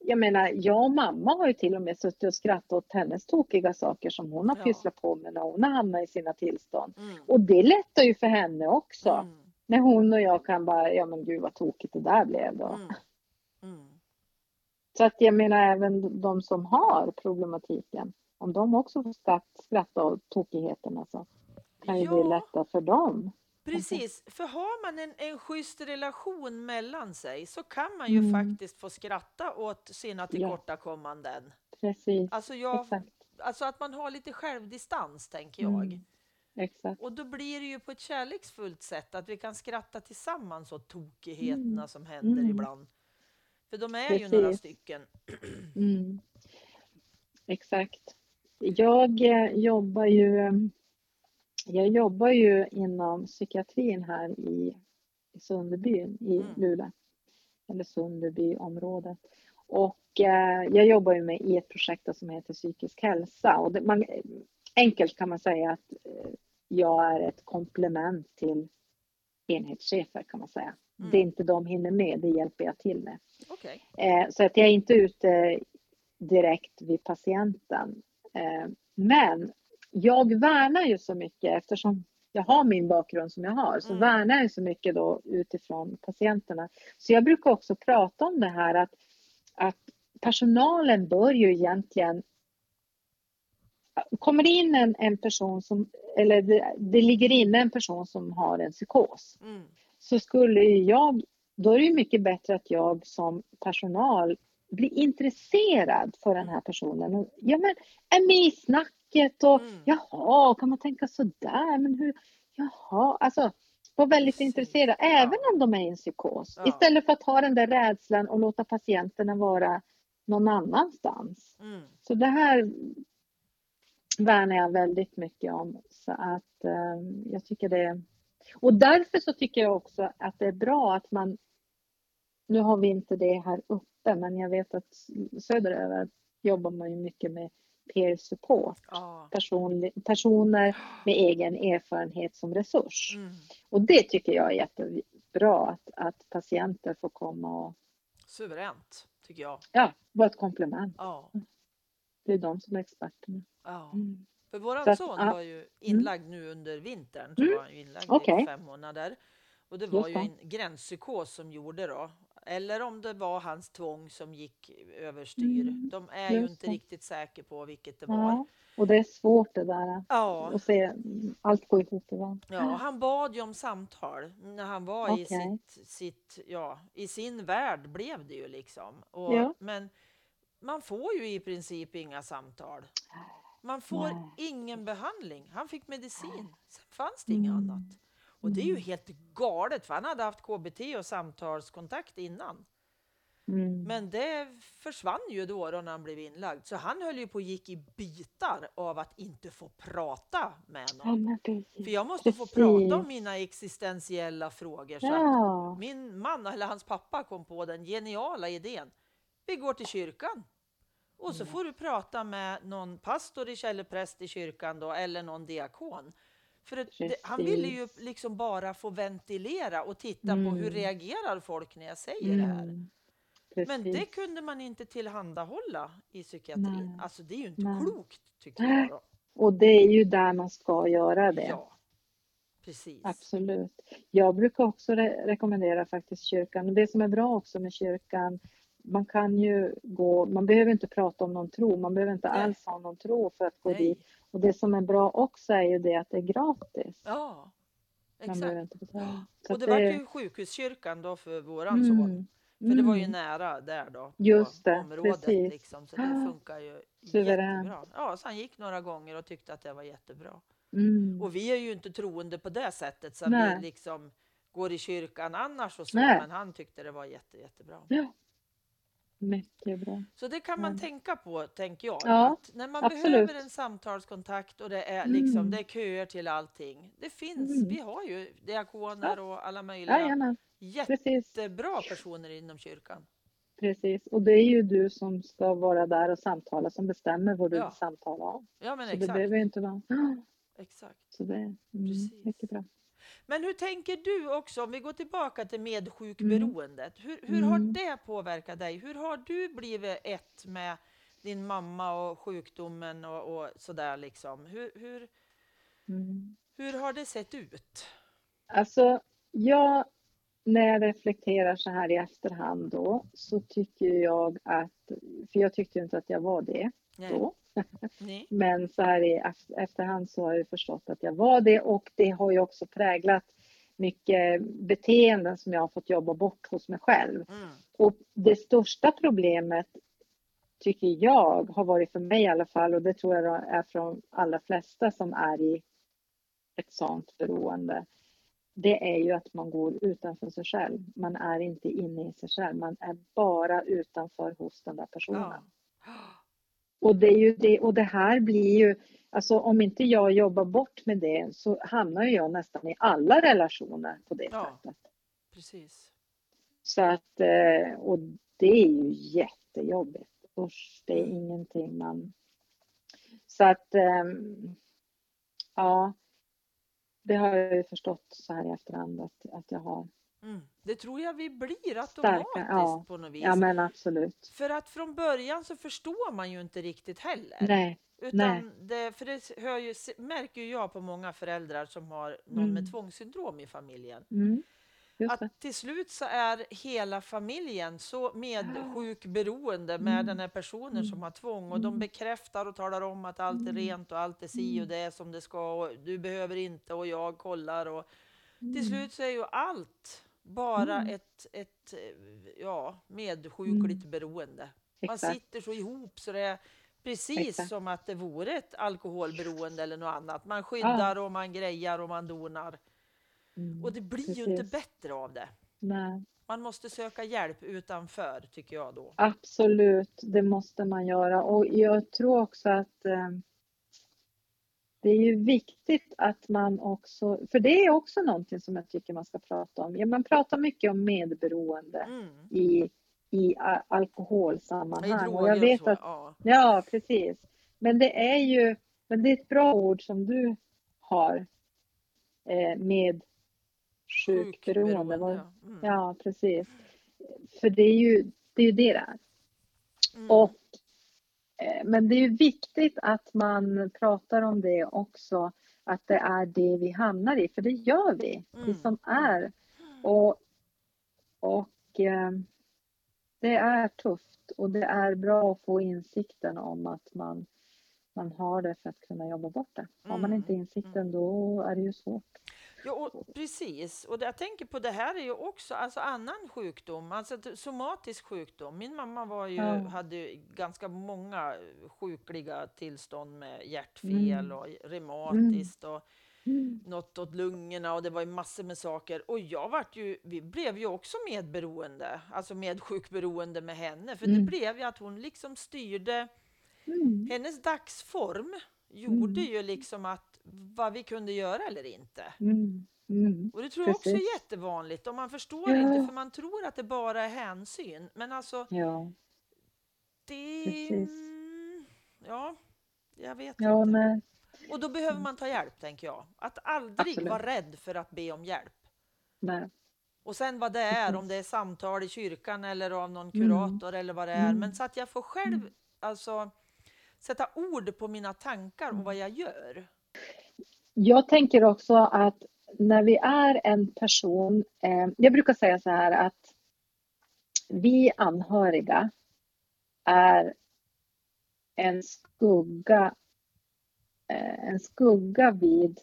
jag menar, jag och mamma har ju till och med suttit och skrattat åt hennes tokiga saker som hon har
Ja.
pysslat på med när hon har hamnat i sina tillstånd.
Mm.
Och det lättar ju för henne också.
Mm.
När hon och jag kan bara, ja men gud vad tokigt det där blev då.
Mm. Mm.
Så att jag menar även de som har problematiken, om de också får skratt- skratta åt tokigheterna så kan ju det
Ja.
lätta för dem.
Precis, för har man en, en schysst relation mellan sig så kan man ju
Mm.
faktiskt få skratta åt sina
Ja.
tillkortakommanden.
Precis,
Alltså, jag, alltså att man har lite självdistans, tänker jag.
Mm. Exakt.
Och då blir det ju på ett kärleksfullt sätt att vi kan skratta tillsammans åt tokigheterna
Mm.
som händer
Mm.
ibland. För de är ju några
Precis.
stycken.
Mm. Exakt. Jag eh, jobbar ju eh, jag jobbar ju inom psykiatrin här i, i Sunderbyn i
Mm.
Luleå. Eller Sunderbyområdet. Och eh, jag jobbar ju med i ett projekt som heter psykisk hälsa. Och det, man, enkelt kan man säga att eh, jag är ett komplement till enhetschefer kan man säga.
Mm.
Det inte de hinner med, det hjälper jag till med.
Okej.
Eh, så att jag är inte ute direkt vid patienten. Eh, men jag värnar ju så mycket eftersom jag har min bakgrund som jag har, så
Mm.
värnar jag så mycket då utifrån patienterna. Så jag brukar också prata om det här att, att personalen bör ju egentligen Kommer det in en, en person som, eller det, det ligger inne en person som har en psykos,
Mm.
Så skulle jag, då är det mycket bättre att jag som personal blir intresserad för den här personen. Ja, men är med i snacket och
Mm.
jaha, kan man tänka så där? Men hur, jaha, alltså Var väldigt
Precis.
intresserade,
Ja.
även om de är i en psykos.
Ja.
Istället för att ha den där rädslan och låta patienterna vara någon annanstans.
Mm.
Så det här värnar jag väldigt mycket om. Så att eh, jag tycker det Och därför så tycker jag också att det är bra att man Nu har vi inte det här uppe men jag vet att söderöver jobbar man ju mycket med peer support.
Ja.
Personlig, personer med egen erfarenhet som resurs.
Mm.
Och det tycker jag är jättebra att, att patienter får komma och
Suveränt, tycker jag.
ja, vara ett komplement.
Ja.
Det är de som är experterna.
ja.
Mm.
För våran
att,
son var ju inlagd nu under vintern. Så
Mm.
var han ju inlagd
Okej.
i fem månader. Och det var
Just
ju
det.
en gränspsykos som gjorde då. Eller om det var hans tvång som gick överstyr.
Mm.
De är ju
Just
inte
det.
riktigt säkra på vilket det var.
Ja, och det är svårt det där
Ja,
att se allt gå ihop ibland.
ja, han bad ju om samtal när han var i,
Okej.
sitt, sitt, ja, i sin värld blev det ju liksom. Och,
Ja.
Men man får ju i princip inga samtal. Man får
Nej.
ingen behandling. Han fick medicin. Sen fanns det inget
Mm.
annat. Och det är ju helt galet för han hade haft KBT och samtalskontakt innan.
Mm.
Men det försvann ju då, då när han blev inlagd. Så han höll ju på och gick i bitar av att inte få prata med
Ja,
någon.
precis.
För jag måste få
Precis.
prata om mina existentiella frågor. Så
Ja,
min man, eller hans pappa, kom på den geniala idén. Vi går till kyrkan. Och så får du prata med någon pastor i- eller präst i kyrkan då, eller någon diakon. För det, han ville ju
Precis.
liksom bara få ventilera och titta på hur
Mm.
reagerar folk när jag säger det här.
mm.
Men det
Precis.
kunde man inte tillhandahålla i psykiatrin.
Nej.
Alltså det är ju inte
Nej.
klokt tycker jag. Då.
Och det är ju där man ska göra det.
Ja, precis.
Absolut. Jag brukar också re rekommendera faktiskt kyrkan. Det som är bra också med kyrkan, man kan ju gå, man behöver inte prata om någon tro, man behöver inte
Nej.
alls ha någon tro för att gå
Nej.
dit. Och det som är bra också är ju det att det är gratis.
Ja,
Man behöver
exakt.
inte betala. Så
Och
att
det var ju sjukhuskyrkan då för våran son.
Mm.
För det var ju
Mm.
nära där då.
Just det,
området
precis.
liksom. Så det
Ah,
funkar ju
suveränt.
jättebra. Ja, så han gick några gånger och tyckte att det var jättebra.
Mm.
Och vi är ju inte troende på det sättet så vi liksom går i kyrkan annars och så.
Nej.
Men han tyckte det var jätte, jättebra.
Ja. Mycket bra.
Så det kan man tänka på, tänker jag.
Ja,
att när man
absolut.
behöver en samtalskontakt och det är, liksom,
Mm.
det är köer till allting. Det finns,
Mm.
vi har ju diakoner och alla möjliga
precis.
jättebra personer inom kyrkan.
Precis. Och det är ju du som ska vara där och samtala som bestämmer vad du
Ja.
vill samtala om.
Ja, men
Så det
exakt.
behöver ju inte vara...
exakt.
Så det är mm,
Precis.
mycket bra.
Men hur tänker du också, om vi går tillbaka till medsjukberoendet. Hur, hur har
Mm.
det påverkat dig? Hur har du blivit ett med din mamma och sjukdomen och, och sådär liksom? Hur, hur,
Mm.
hur har det sett ut?
Alltså, jag, när jag reflekterar så här i efterhand då, så tycker jag att, för jag tyckte inte att jag var det
Nej.
då,
Nej.
men så här i ef- efterhand så har jag förstått att jag var det och det har ju också präglat mycket beteenden som jag har fått jobba bort hos mig själv.
Mm.
Och det största problemet tycker jag har varit för mig i alla fall och det tror jag är från allra flesta som är i ett sånt beroende. Det är ju att man går utanför sig själv. Man är inte inne i sig själv. Man är bara utanför hos den där personen.
Ja.
Och det är ju det och det här blir ju Alltså om inte jag jobbar bort med det så hamnar jag nästan i alla relationer på det
Ja.
sättet.
Precis.
Så att, eh, och det är ju jättejobbigt. Usch, det är
Mm.
ingenting man... Så att, ehm, ja. Det har jag ju förstått så här i efterhand att, att jag har.
Mm. Det tror jag vi blir automatiskt
Starka, ja.
på något vis.
Ja men absolut.
För att från början så förstår man ju inte riktigt heller.
Nej,
Utan
nej.
Det, för det hör ju, märker jag på många föräldrar som har någon med
Mm.
tvångssyndrom i familjen.
Mm.
Att till slut så är hela familjen så medsjukberoende med
Mm.
den här personen
Mm.
som har tvång och de
Mm.
bekräftar och talar om att allt är rent och allt är si och det är som det ska och du behöver inte och jag kollar och till slut så är ju allt bara
Mm.
ett, ett eh, ja, medsjukligt beroende. Man
Exakt.
sitter så ihop så det är precis
Exakt.
som att det vore ett alkoholberoende eller något annat. Man skyddar och man grejar och man donar.
Mm,
Och det blir ju inte
precis.
bättre av det.
Nej,
Man måste söka hjälp utanför, tycker jag då.
absolut, det måste man göra. Och jag tror också att eh, det är ju viktigt att man också, för det är också någonting som jag tycker man ska prata om. Ja, man pratar mycket om medberoende
Mm.
i, i a-
I
alkoholsammanhang. Och jag vet
och så.
att,
Ja.
ja precis. Men det är ju, men det är ett bra ord som du har eh, med sjukberoende.
Ja. Mm.
Ja, precis. För det är ju det, är ju det det är.
Mm.
Och, men det är viktigt att man pratar om det också, att det är det vi hamnar i, för det gör vi, vi
Mm.
som är. Och, och eh, det är tufft och det är bra att få insikten om att man, man har det för att kunna jobba bort det. Har man
Mm.
inte insikten då är det ju svårt.
Ja, och precis. Och det, jag tänker på det här är ju också alltså annan sjukdom, alltså somatisk sjukdom. Min mamma var ju,
Ja.
hade ju ganska många sjukliga tillstånd med hjärtfel
Mm.
och reumatiskt och
Mm.
något åt lungorna och det var ju massor med saker. Och jag vart ju, vi blev ju också medberoende, alltså medsjukberoende med henne. För det
Mm.
blev ju att hon liksom styrde,
Mm.
hennes dagsform gjorde
Mm.
ju liksom att vad vi kunde göra eller inte.
Mm. Mm.
Och det tror jag också är
Precis.
jättevanligt. Och man förstår
Ja.
inte för man tror att det bara är hänsyn. Men alltså
Ja,
det...
Precis.
mm, Ja, jag vet
ja
inte.
nej.
Och då behöver man ta hjälp tänker jag. Att aldrig
Absolut.
vara rädd för att be om hjälp.
nej.
Och sen vad det är,
Precis.
om det är samtal i kyrkan eller av någon
Mm.
kurator eller vad det är.
Mm.
Men så att jag får själv
Mm.
alltså sätta ord på mina tankar och
Mm.
vad jag gör.
Jag tänker också att när vi är en person, eh, jag brukar säga så här att vi anhöriga är en skugga, eh, en skugga vid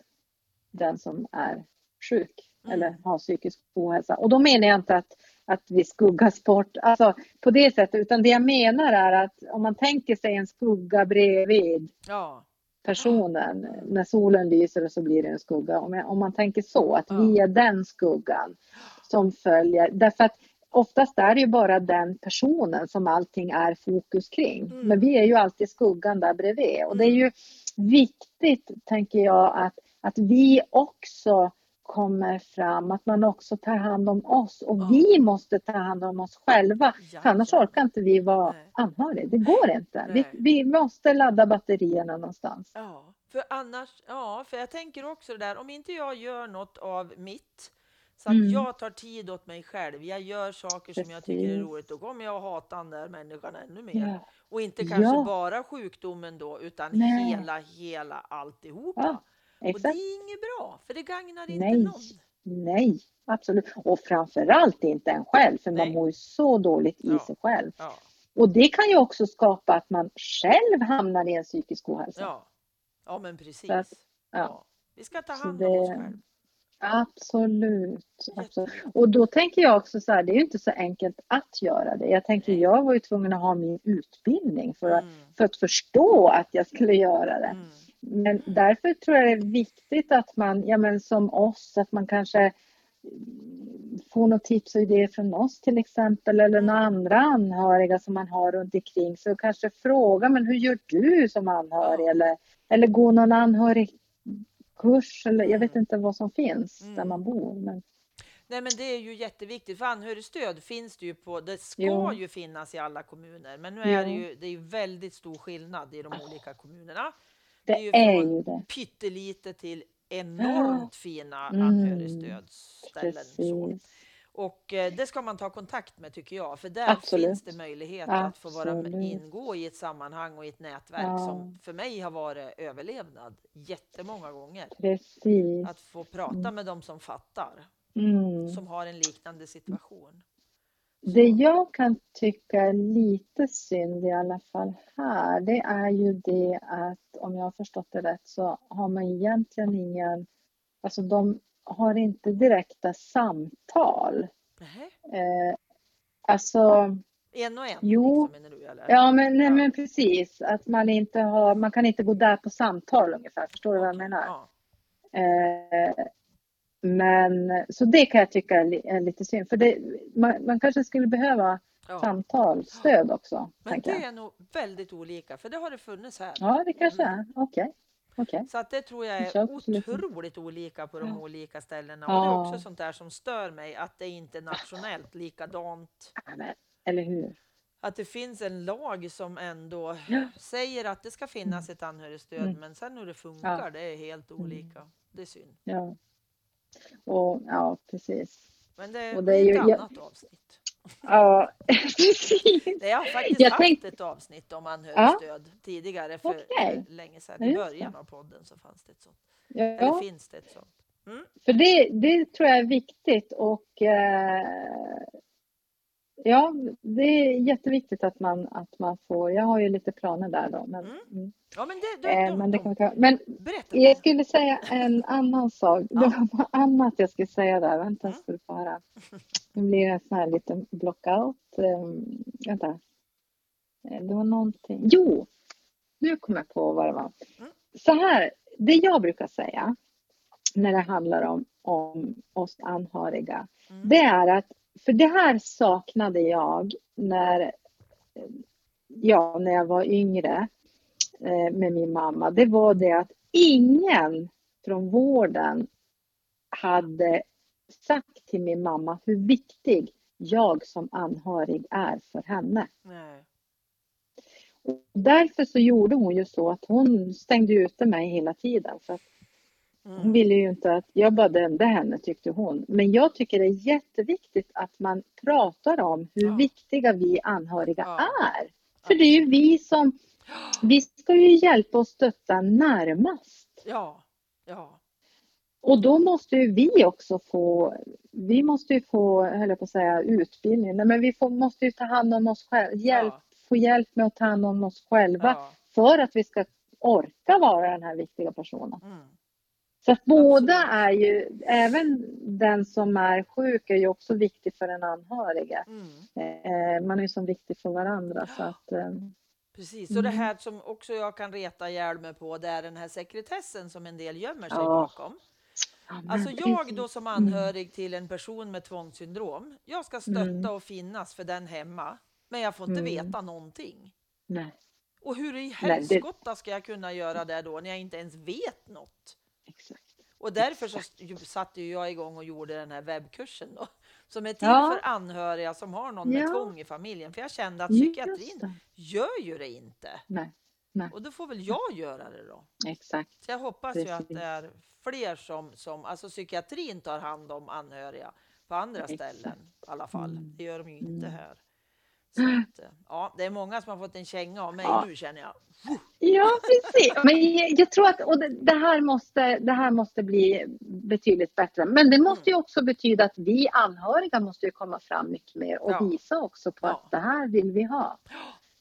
den som är sjuk
Mm.
eller har psykisk ohälsa. Och då menar jag inte att, att vi skuggas bort, alltså på det sättet, utan det jag menar är att om man tänker sig en skugga bredvid
Ja,
personen. När solen lyser och så blir det en skugga. Om, jag, om man tänker så, att vi är den skuggan som följer. Därför att oftast är det ju bara den personen som allting är fokus kring.
Mm.
Men vi är ju alltid skuggan där bredvid. Och det är ju viktigt, tänker jag, att, att vi också kommer fram, att man också tar hand om oss. Och
Ja.
vi måste ta hand om oss själva.
ja,
annars orkar inte vi vara
Nej.
anhöriga. Det går inte. Vi, vi måste ladda batterierna någonstans.
Ja, för annars, ja, för jag tänker också det där, om inte jag gör något av mitt, så att
Mm.
jag tar tid åt mig själv, jag gör saker som jag tycker är
Precis.
roligt, då kommer jag att hata den där människan ännu mer.
Ja,
Och inte kanske
Ja.
bara sjukdomen då, utan
Nej.
hela, hela alltihopa.
Ja,
och det
exakt.
är inget bra, för det gagnar inte
Nej.
någon.
Nej, absolut. Och framförallt inte en själv, för man
Nej.
mår ju så dåligt i
Ja.
sig själv.
Ja,
Och det kan ju också skapa att man själv hamnar i en psykisk ohälsa.
ja. ja men precis.
Att,
ja. Vi ska ta hand om oss själva.
Absolut. absolut. Och då tänker jag också så här, det är ju inte så enkelt att göra det. Jag tänker, jag var ju tvungen att ha min utbildning för att,
Mm,
för att förstå att jag skulle göra det.
mm,
Men därför tror jag det är viktigt att man, ja men som oss, att man kanske får något tips och idéer från oss till exempel eller några andra anhöriga som man har runt omkring så kanske fråga, men hur gör du som anhörig? Eller, eller gå någon anhörigkurs eller jag vet
Mm.
inte vad som finns där
Mm.
man bor. Men,
Nej men det är ju jätteviktigt för anhörigstöd finns det ju på, det ska
Jo.
ju finnas i alla kommuner men nu är det ju, det är ju väldigt stor skillnad i de olika kommunerna.
Det
är ju
är ju det.
Pyttelite till enormt fina
Mm.
anhörigstödsställen.
Precis.
Och eh, det ska man ta kontakt med tycker jag för där
Absolut.
finns det möjlighet att få vara med,
Absolut.
ingå i ett sammanhang och i ett nätverk
Ja.
som för mig har varit överlevnad jättemånga gånger.
Precis.
Att få prata med dem som fattar,
Mm.
som har en liknande situation.
Det jag kan tycka är lite synd i alla fall här, det är ju det att om jag har förstått det rätt så har man egentligen ingen, alltså de har inte direkta samtal. Eh, alltså,
En och en?
Jo.
Liksom, du, eller?
ja men, nej,
Ja.
men precis, att man inte har, man kan inte gå där på samtal ungefär, förstår du vad jag menar?
Ja.
Eh, men så det kan jag tycka är, li, är lite synd. För det, man, man kanske skulle behöva
Ja.
samtal, stöd också.
Men det
jag.
är nog väldigt olika, för det har det funnits här.
Ja, det kanske
Mm.
är. Okej. Okej.
Så att det tror jag är otroligt olika på de
Ja.
olika ställena. Och det är
Ja.
också sånt där som stör mig, att det inte är nationellt likadant.
Ja, men, Eller hur?
Att det finns en lag som ändå
Ja.
säger att det ska finnas ett anhörigstöd,
Mm.
men sen hur det funkar,
Ja.
det är helt olika. Det är synd.
Ja. Och, ja, precis.
Men det
Och det är ju-
ett
jag-
annat avsnitt.
Ja, precis.
Det har faktiskt
Jag
haft
tänkte-
ett avsnitt om anhörigstöd tidigare för, för länge sedan.
Ja,
I början av podden så fanns det ett sånt. Eller
Ja,
finns det ett sånt.
för det, det tror jag är viktigt och eh, ja, det är jätteviktigt att man, att man får, jag har ju lite planer där då, men,
Mm.
mm.
Ja, men det, det,
Eh, men det
de,
kan vi ta. Men jag skulle säga en annan sak. Det
Ja.
var något annat jag skulle säga där. Vänta,
Mm.
ska du få höra. Nu blir det en sån här liten blockout. Um, vänta. Eh, Det var någonting. Jo, nu kom jag på vad det var.
Mm.
Så här, det jag brukar säga när det handlar om, om oss anhöriga,
Mm.
det är att, för det här saknade jag när, ja, när jag var yngre eh, med min mamma. Det var det att ingen från vården hade sagt till min mamma hur viktig jag som anhörig är för henne.
Nej.
Och därför så gjorde hon ju så att hon stängde ute mig hela tiden. För att hon
Mm.
ville ju inte att jag bara dömde henne tyckte hon. Men jag tycker det är jätteviktigt att man pratar om hur
Ja.
viktiga vi anhöriga
Ja.
är. För det är ju vi som, vi ska ju hjälpa och stötta närmast.
Ja, ja,
Och då måste ju vi också få, vi måste ju få, höll jag på att säga, utbildning. Nej, men vi får, måste ju ta hand om oss själva, hjälp,
Ja.
få hjälp med att ta hand om oss själva för att vi ska orka vara den här viktiga personen.
Mm.
Så att båda är ju, även den som är sjuk är ju också viktig för den anhöriga.
Mm.
Eh, Man är ju som viktig för varandra. Så att, eh,
Precis, och det
Mm.
här som också jag kan reta ihjäl mig på, det är den här sekretessen som en del gömmer sig
Ja,
bakom. Alltså jag då som anhörig till en person med tvångssyndrom, jag ska stötta
Mm.
och finnas för den hemma, men jag får inte
Mm.
veta någonting.
Nej,
Och hur i helskotta ska jag kunna göra det då när jag inte ens vet något?
Exakt.
Och därför så satte jag igång och gjorde den här webbkursen då, som är till
Ja.
för anhöriga som har någon med
Ja.
tvång i familjen. För jag kände att psykiatrin gör ju det inte.
Nej, nej,
Och då får väl jag göra det då.
exakt.
Så jag hoppas ju att
Precis.
det är fler som, som, alltså psykiatrin tar hand om anhöriga på andra
Exakt.
ställen i alla fall.
Mm.
Det gör de ju inte
Mm.
här. Att, eh, ja, det är många som har fått en känga av mig
Ja.
nu känner jag.
Ja, precis. Men jag, tror att och det, här måste, det här måste bli betydligt bättre. Men det måste ju också betyda att vi anhöriga måste komma fram mycket mer och
Ja.
visa också på
Ja.
att det här vill vi ha.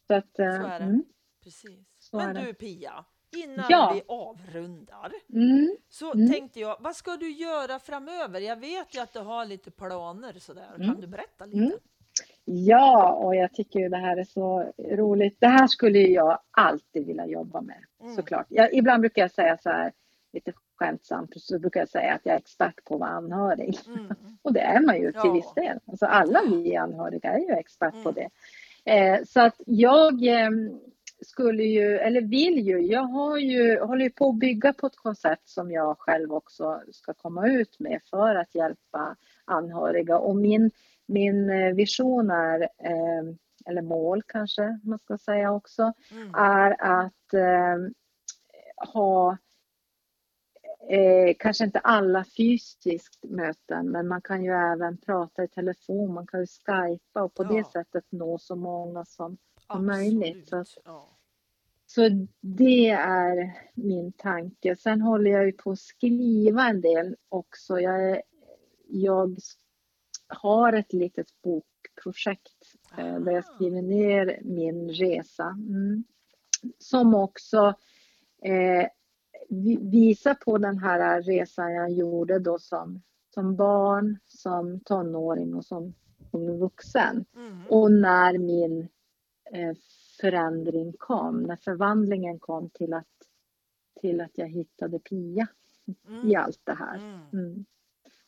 Så att, eh,
Så är det.
mm,
Precis.
Så
Men du Pia, innan
Ja.
vi avrundar
mm,
så
Mm.
tänkte jag, vad ska du göra framöver? Jag vet ju att du har lite planer sådär. Kan
Mm.
du berätta lite?
Ja, och jag tycker ju det här är så roligt. Det här skulle jag alltid vilja jobba med,
Mm.
såklart. Jag, ibland brukar jag säga så här, lite skämtsamt, så brukar jag säga att jag är expert på att vara anhörig.
Mm.
Och det är man ju till
Ja.
viss del. Alltså alla vi anhöriga är ju expert på
Mm.
det. Eh, så att jag eh, skulle ju, eller vill ju, jag har ju, håller ju på att bygga på ett koncept som jag själv också ska komma ut med för att hjälpa anhöriga. Och min, min eh, vision är, eh, eller mål kanske man ska säga också,
Mm.
är att eh, ha eh, kanske inte alla fysiskt möten, men man kan ju även prata i telefon, man kan ju skypa och på
Ja.
det sättet nå så många som, som möjligt. Så, att-.
Ja.
så det är min tanke. Sen håller jag ju på att skriva en del också. Jag, jag har ett litet bokprojekt eh, där jag skriver ner min resa. Mm. Som också eh, vi- visar på den här resan jag gjorde då som, som barn, som tonåring och som, som vuxen.
Mm.
Och när min eh, förändring kom, när förvandlingen kom till att, till att jag hittade Pia i
Mm.
allt det här.
Mm.
Mm.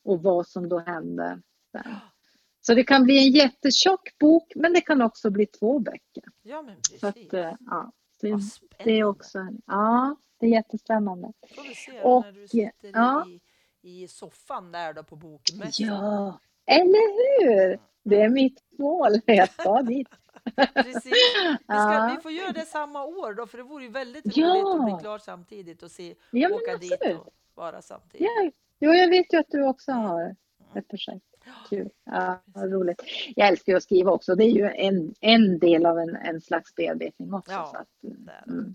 och vad som då hände sen. Så det kan bli en jättetjock bok men det kan också bli två böcker.
Ja, men
Så att,
precis.
eh, ja, det, det är också, ja, det är jättespännande.
Får vi se
Och,
när du sitter
ja.
i, i soffan där då på bokmässan.
Ja, eller hur? Det är mitt mål, jag ska dit.
Precis. Vi, ska,
Ja.
vi får göra det samma år då, för det vore ju väldigt roligt
Ja.
att bli klar samtidigt och se,
Ja,
åka dit
absolut.
och vara samtidigt.
Ja, jo, jag vet ju att du också
Mm.
har ett projekt. Kul. Ja, vad roligt. Jag älskar att skriva också. Det är ju en, en del av en, en slags bearbetning också.
Ja,
så att, mm.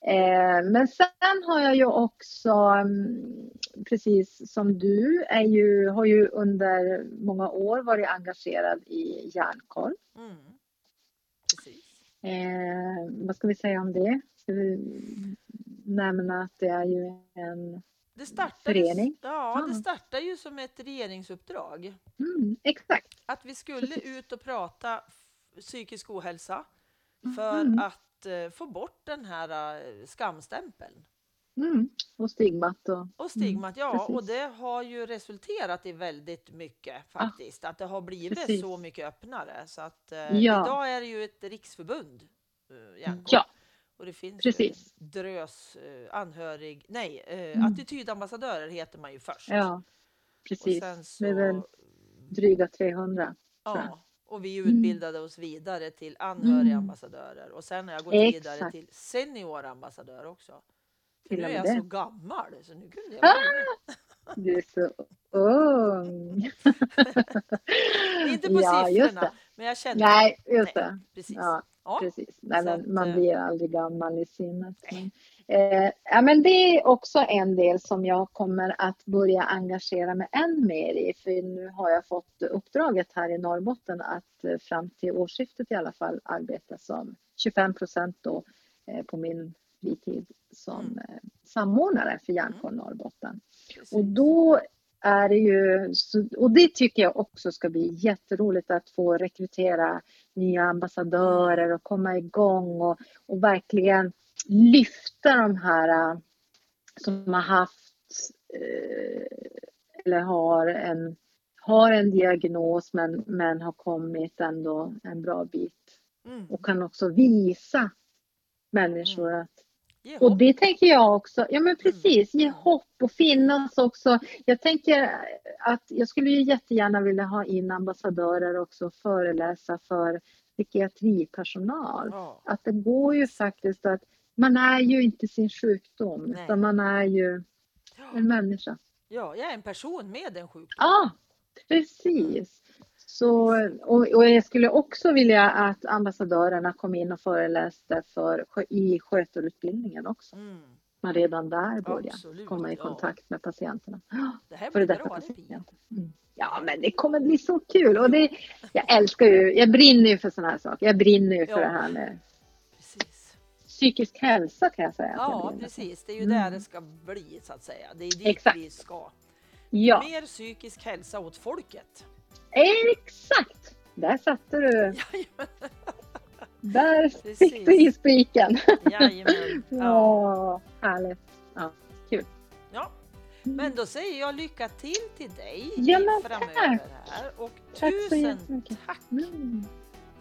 eh, men sen har jag ju också, mm, precis som du, är ju, har ju under många år varit engagerad i järnkoll.
Mm.
Eh, vad ska vi säga om det? Ska vi nämna att det är ju en...
Det startade. Ja, det startade ju som ett regeringsuppdrag.
Mm, exakt.
Att vi skulle ut och prata psykisk ohälsa för
Mm.
att eh, få bort den här eh, skamstämpeln.
Mm. Och stigmat och...
Och stigmat, ja.
precis.
Och det har ju resulterat i väldigt mycket faktiskt. Att det har blivit
precis.
så mycket öppnare. Så att eh,
Ja.
idag är det ju ett riksförbund. Eh.
Ja,
Och det finns
precis.
drös eh, anhörig, nej, eh,
Mm.
attitydambassadörer heter man ju först.
ja, precis.
sen så,
Det är väl dryga 300. tror jag.
ja, och vi
Mm.
utbildade oss vidare till anhörigambassadörer. Och sen har jag gått vidare
Exakt.
till seniorambassadör också. För
Till
nu är jag
det.
så gammal så nu kunde jag
Ah! Du är så ung.
Inte på
ja,
siffrorna, men jag känner
Nej, just
Nej,
det.
precis.
Ja,
Ja,
precis. Nej, men man
eh,
blir aldrig gammal i sinnet. Eh, ja, men det är också en del som jag kommer att börja engagera mig än mer i. För nu har jag fått uppdraget här i Norrbotten att eh, fram till årsskiftet i alla fall arbeta som 25 procent då eh, på min fritid som
Mm.
eh, samordnare för Hjärnkoll Norrbotten.
precis.
Och då är det ju, och det tycker jag också ska bli jätteroligt att få rekrytera nya ambassadörer och komma igång och, och verkligen lyfta de här äh, som har haft eh, eller har en, har en diagnos men, men har kommit ändå en bra bit
Mm.
och kan också visa människor att
Ge
och det tänker jag också, ja men precis, ge
Mm.
hopp och finnas också. Jag tänker att jag skulle ju jättegärna vilja ha in ambassadörer också och föreläsa för psykiatripersonal.
Ja,
Att det går ju faktiskt att, man är ju inte sin sjukdom
Nej.
utan man är ju en människa.
ja, jag är en person med en sjukdom.
Ja, precis. Så, och, och jag skulle också vilja att ambassadörerna kom in och föreläste för, i sköterutbildningen också.
Mm.
man redan där börjar
Absolut,
komma i
ja.
kontakt med patienterna.
Det här blir
detta patienter. Mm. Ja, men det kommer bli så kul. Och det, jag älskar ju, jag brinner ju för sådana här saker. Jag brinner ju för
Ja.
det här med
Precis.
psykisk hälsa kan jag säga. jag
Ja,
för.
precis. Det är ju
Mm.
där det ska bli så att säga. Det är dit
Exakt.
vi ska.
Ja,
Mer psykisk hälsa åt folket.
Exakt! Där satte du,
Jajamän.
där
Precis.
fick du i spiken.
Jajamän. Ja.
Ja, härligt. Ja, kul.
ja, men då säger jag lycka till till dig
Ja, men
framöver
tack.
här. Och
Tack
tusen tack
Mm.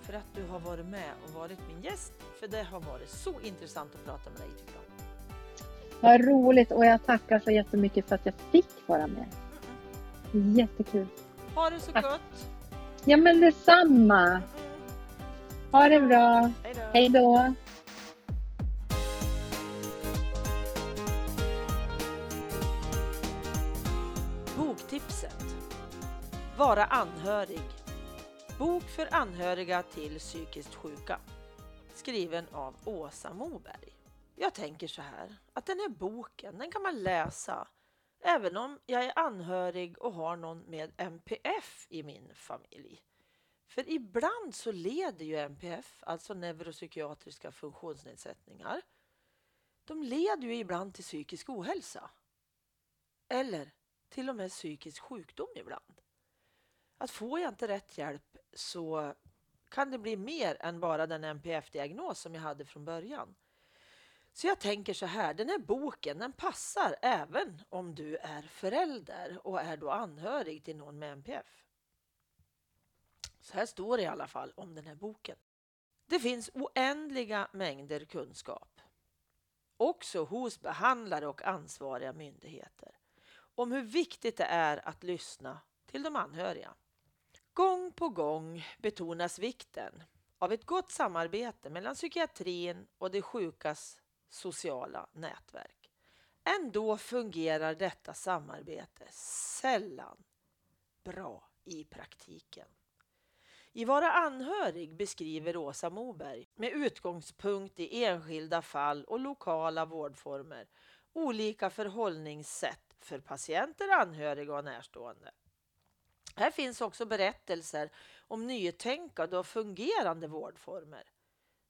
för att du har varit med och varit min gäst. För det har varit så intressant att prata med dig tycker jag.
Vad roligt och jag tackar så jättemycket för att jag fick vara med. Jättekul.
Ha det så
Tack.
gott.
Ja men detsamma.
Mm, mm.
Ha det bra.
Hej då.
Hej då.
Boktipset. Vara anhörig. Bok för anhöriga till psykiskt sjuka. Skriven av Åsa Moberg. Jag tänker så här, att den här boken, den kan man läsa även om jag är anhörig och har någon med MPF i min familj. För ibland så leder ju MPF, alltså neuropsykiatriska funktionsnedsättningar, de leder ju ibland till psykisk ohälsa. Eller till och med psykisk sjukdom ibland. Att får jag inte rätt hjälp så kan det bli mer än bara den NPF-diagnos som jag hade från början. Så jag tänker så här, den här boken den passar även om du är förälder och är då anhörig till någon med NPF. Så här står det i alla fall om den här boken. Det finns oändliga mängder kunskap, också hos behandlare och ansvariga myndigheter, om hur viktigt det är att lyssna till de anhöriga. Gång på gång betonas vikten av ett gott samarbete mellan psykiatrin och de sjukas sociala nätverk. Ändå fungerar detta samarbete sällan bra i praktiken. I Vara anhörig beskriver Åsa Moberg med utgångspunkt i enskilda fall och lokala vårdformer olika förhållningssätt för patienter, anhöriga och närstående. Här finns också berättelser om nytänkande och fungerande vårdformer.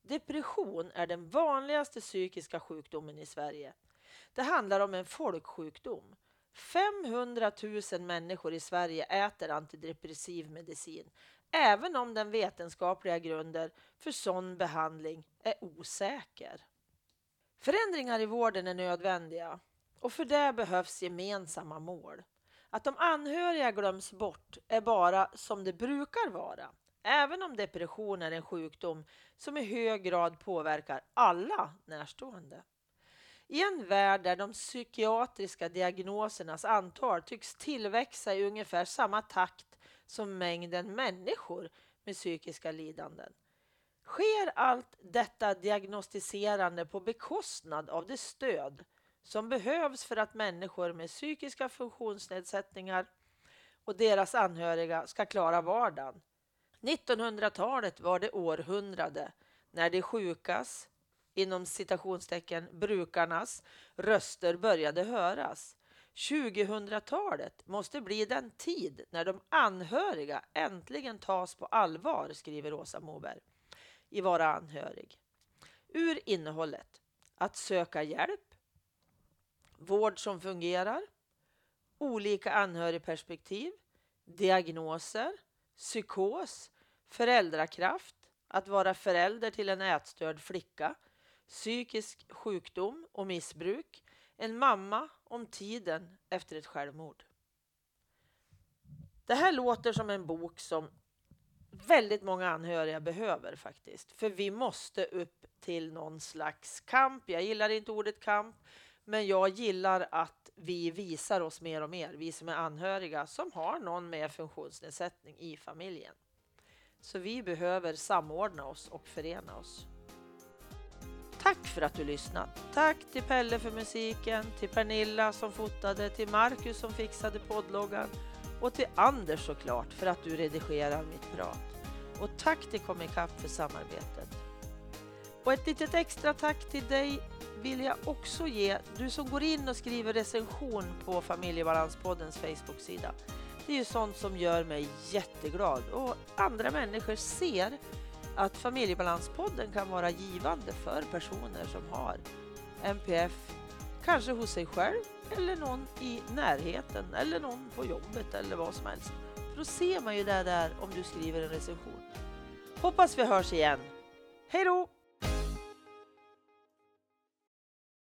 Depression är den vanligaste psykiska sjukdomen i Sverige. Det handlar om en folksjukdom. 500 000 människor i Sverige äter antidepressiv medicin, även om den vetenskapliga grunden för sån behandling är osäker. Förändringar i vården är nödvändiga och för det behövs gemensamma mål. Att de anhöriga glöms bort är bara som det brukar vara, även om depression är en sjukdom som i hög grad påverkar alla närstående. I en värld där de psykiatriska diagnosernas antal tycks tillväxa i ungefär samma takt som mängden människor med psykiska lidanden sker allt detta diagnostiserande på bekostnad av det stöd som behövs för att människor med psykiska funktionsnedsättningar och deras anhöriga ska klara vardagen. 1900-talet var det århundrade när de sjukas, inom citationstecken brukarnas, röster började höras. 2000-talet måste bli den tid när de anhöriga äntligen tas på allvar, skriver Åsa Moberg i Vara anhörig. Ur innehållet att söka hjälp, vård som fungerar, olika anhörigperspektiv, diagnoser, psykos, föräldrakraft, att vara förälder till en ätstörd flicka, psykisk sjukdom och missbruk, en mamma om tiden efter ett självmord. Det här låter som en bok som väldigt många anhöriga behöver faktiskt. För vi måste upp till någon slags kamp. Jag gillar inte ordet kamp, men jag gillar att vi visar oss mer och mer, vi som är anhöriga som har någon med funktionsnedsättning i familjen. Så vi behöver samordna oss och förena oss. Tack för att du lyssnat. Tack till Pelle för musiken, till Pernilla som fotade, till Marcus som fixade poddloggan och till Anders såklart för att du redigerar mitt prat. Och tack till Comicap för samarbetet. Och ett litet extra tack till dig vill jag också ge du som går in och skriver recension på Familjebalanspoddens Facebook-sida. Det är ju sånt som gör mig jätteglad och andra människor ser att Familjebalanspodden kan vara givande för personer som har NPF, kanske hos sig själv eller någon i närheten eller någon på jobbet eller vad som helst. För då ser man ju det där om du skriver en recension. Hoppas vi hörs igen. Hej då!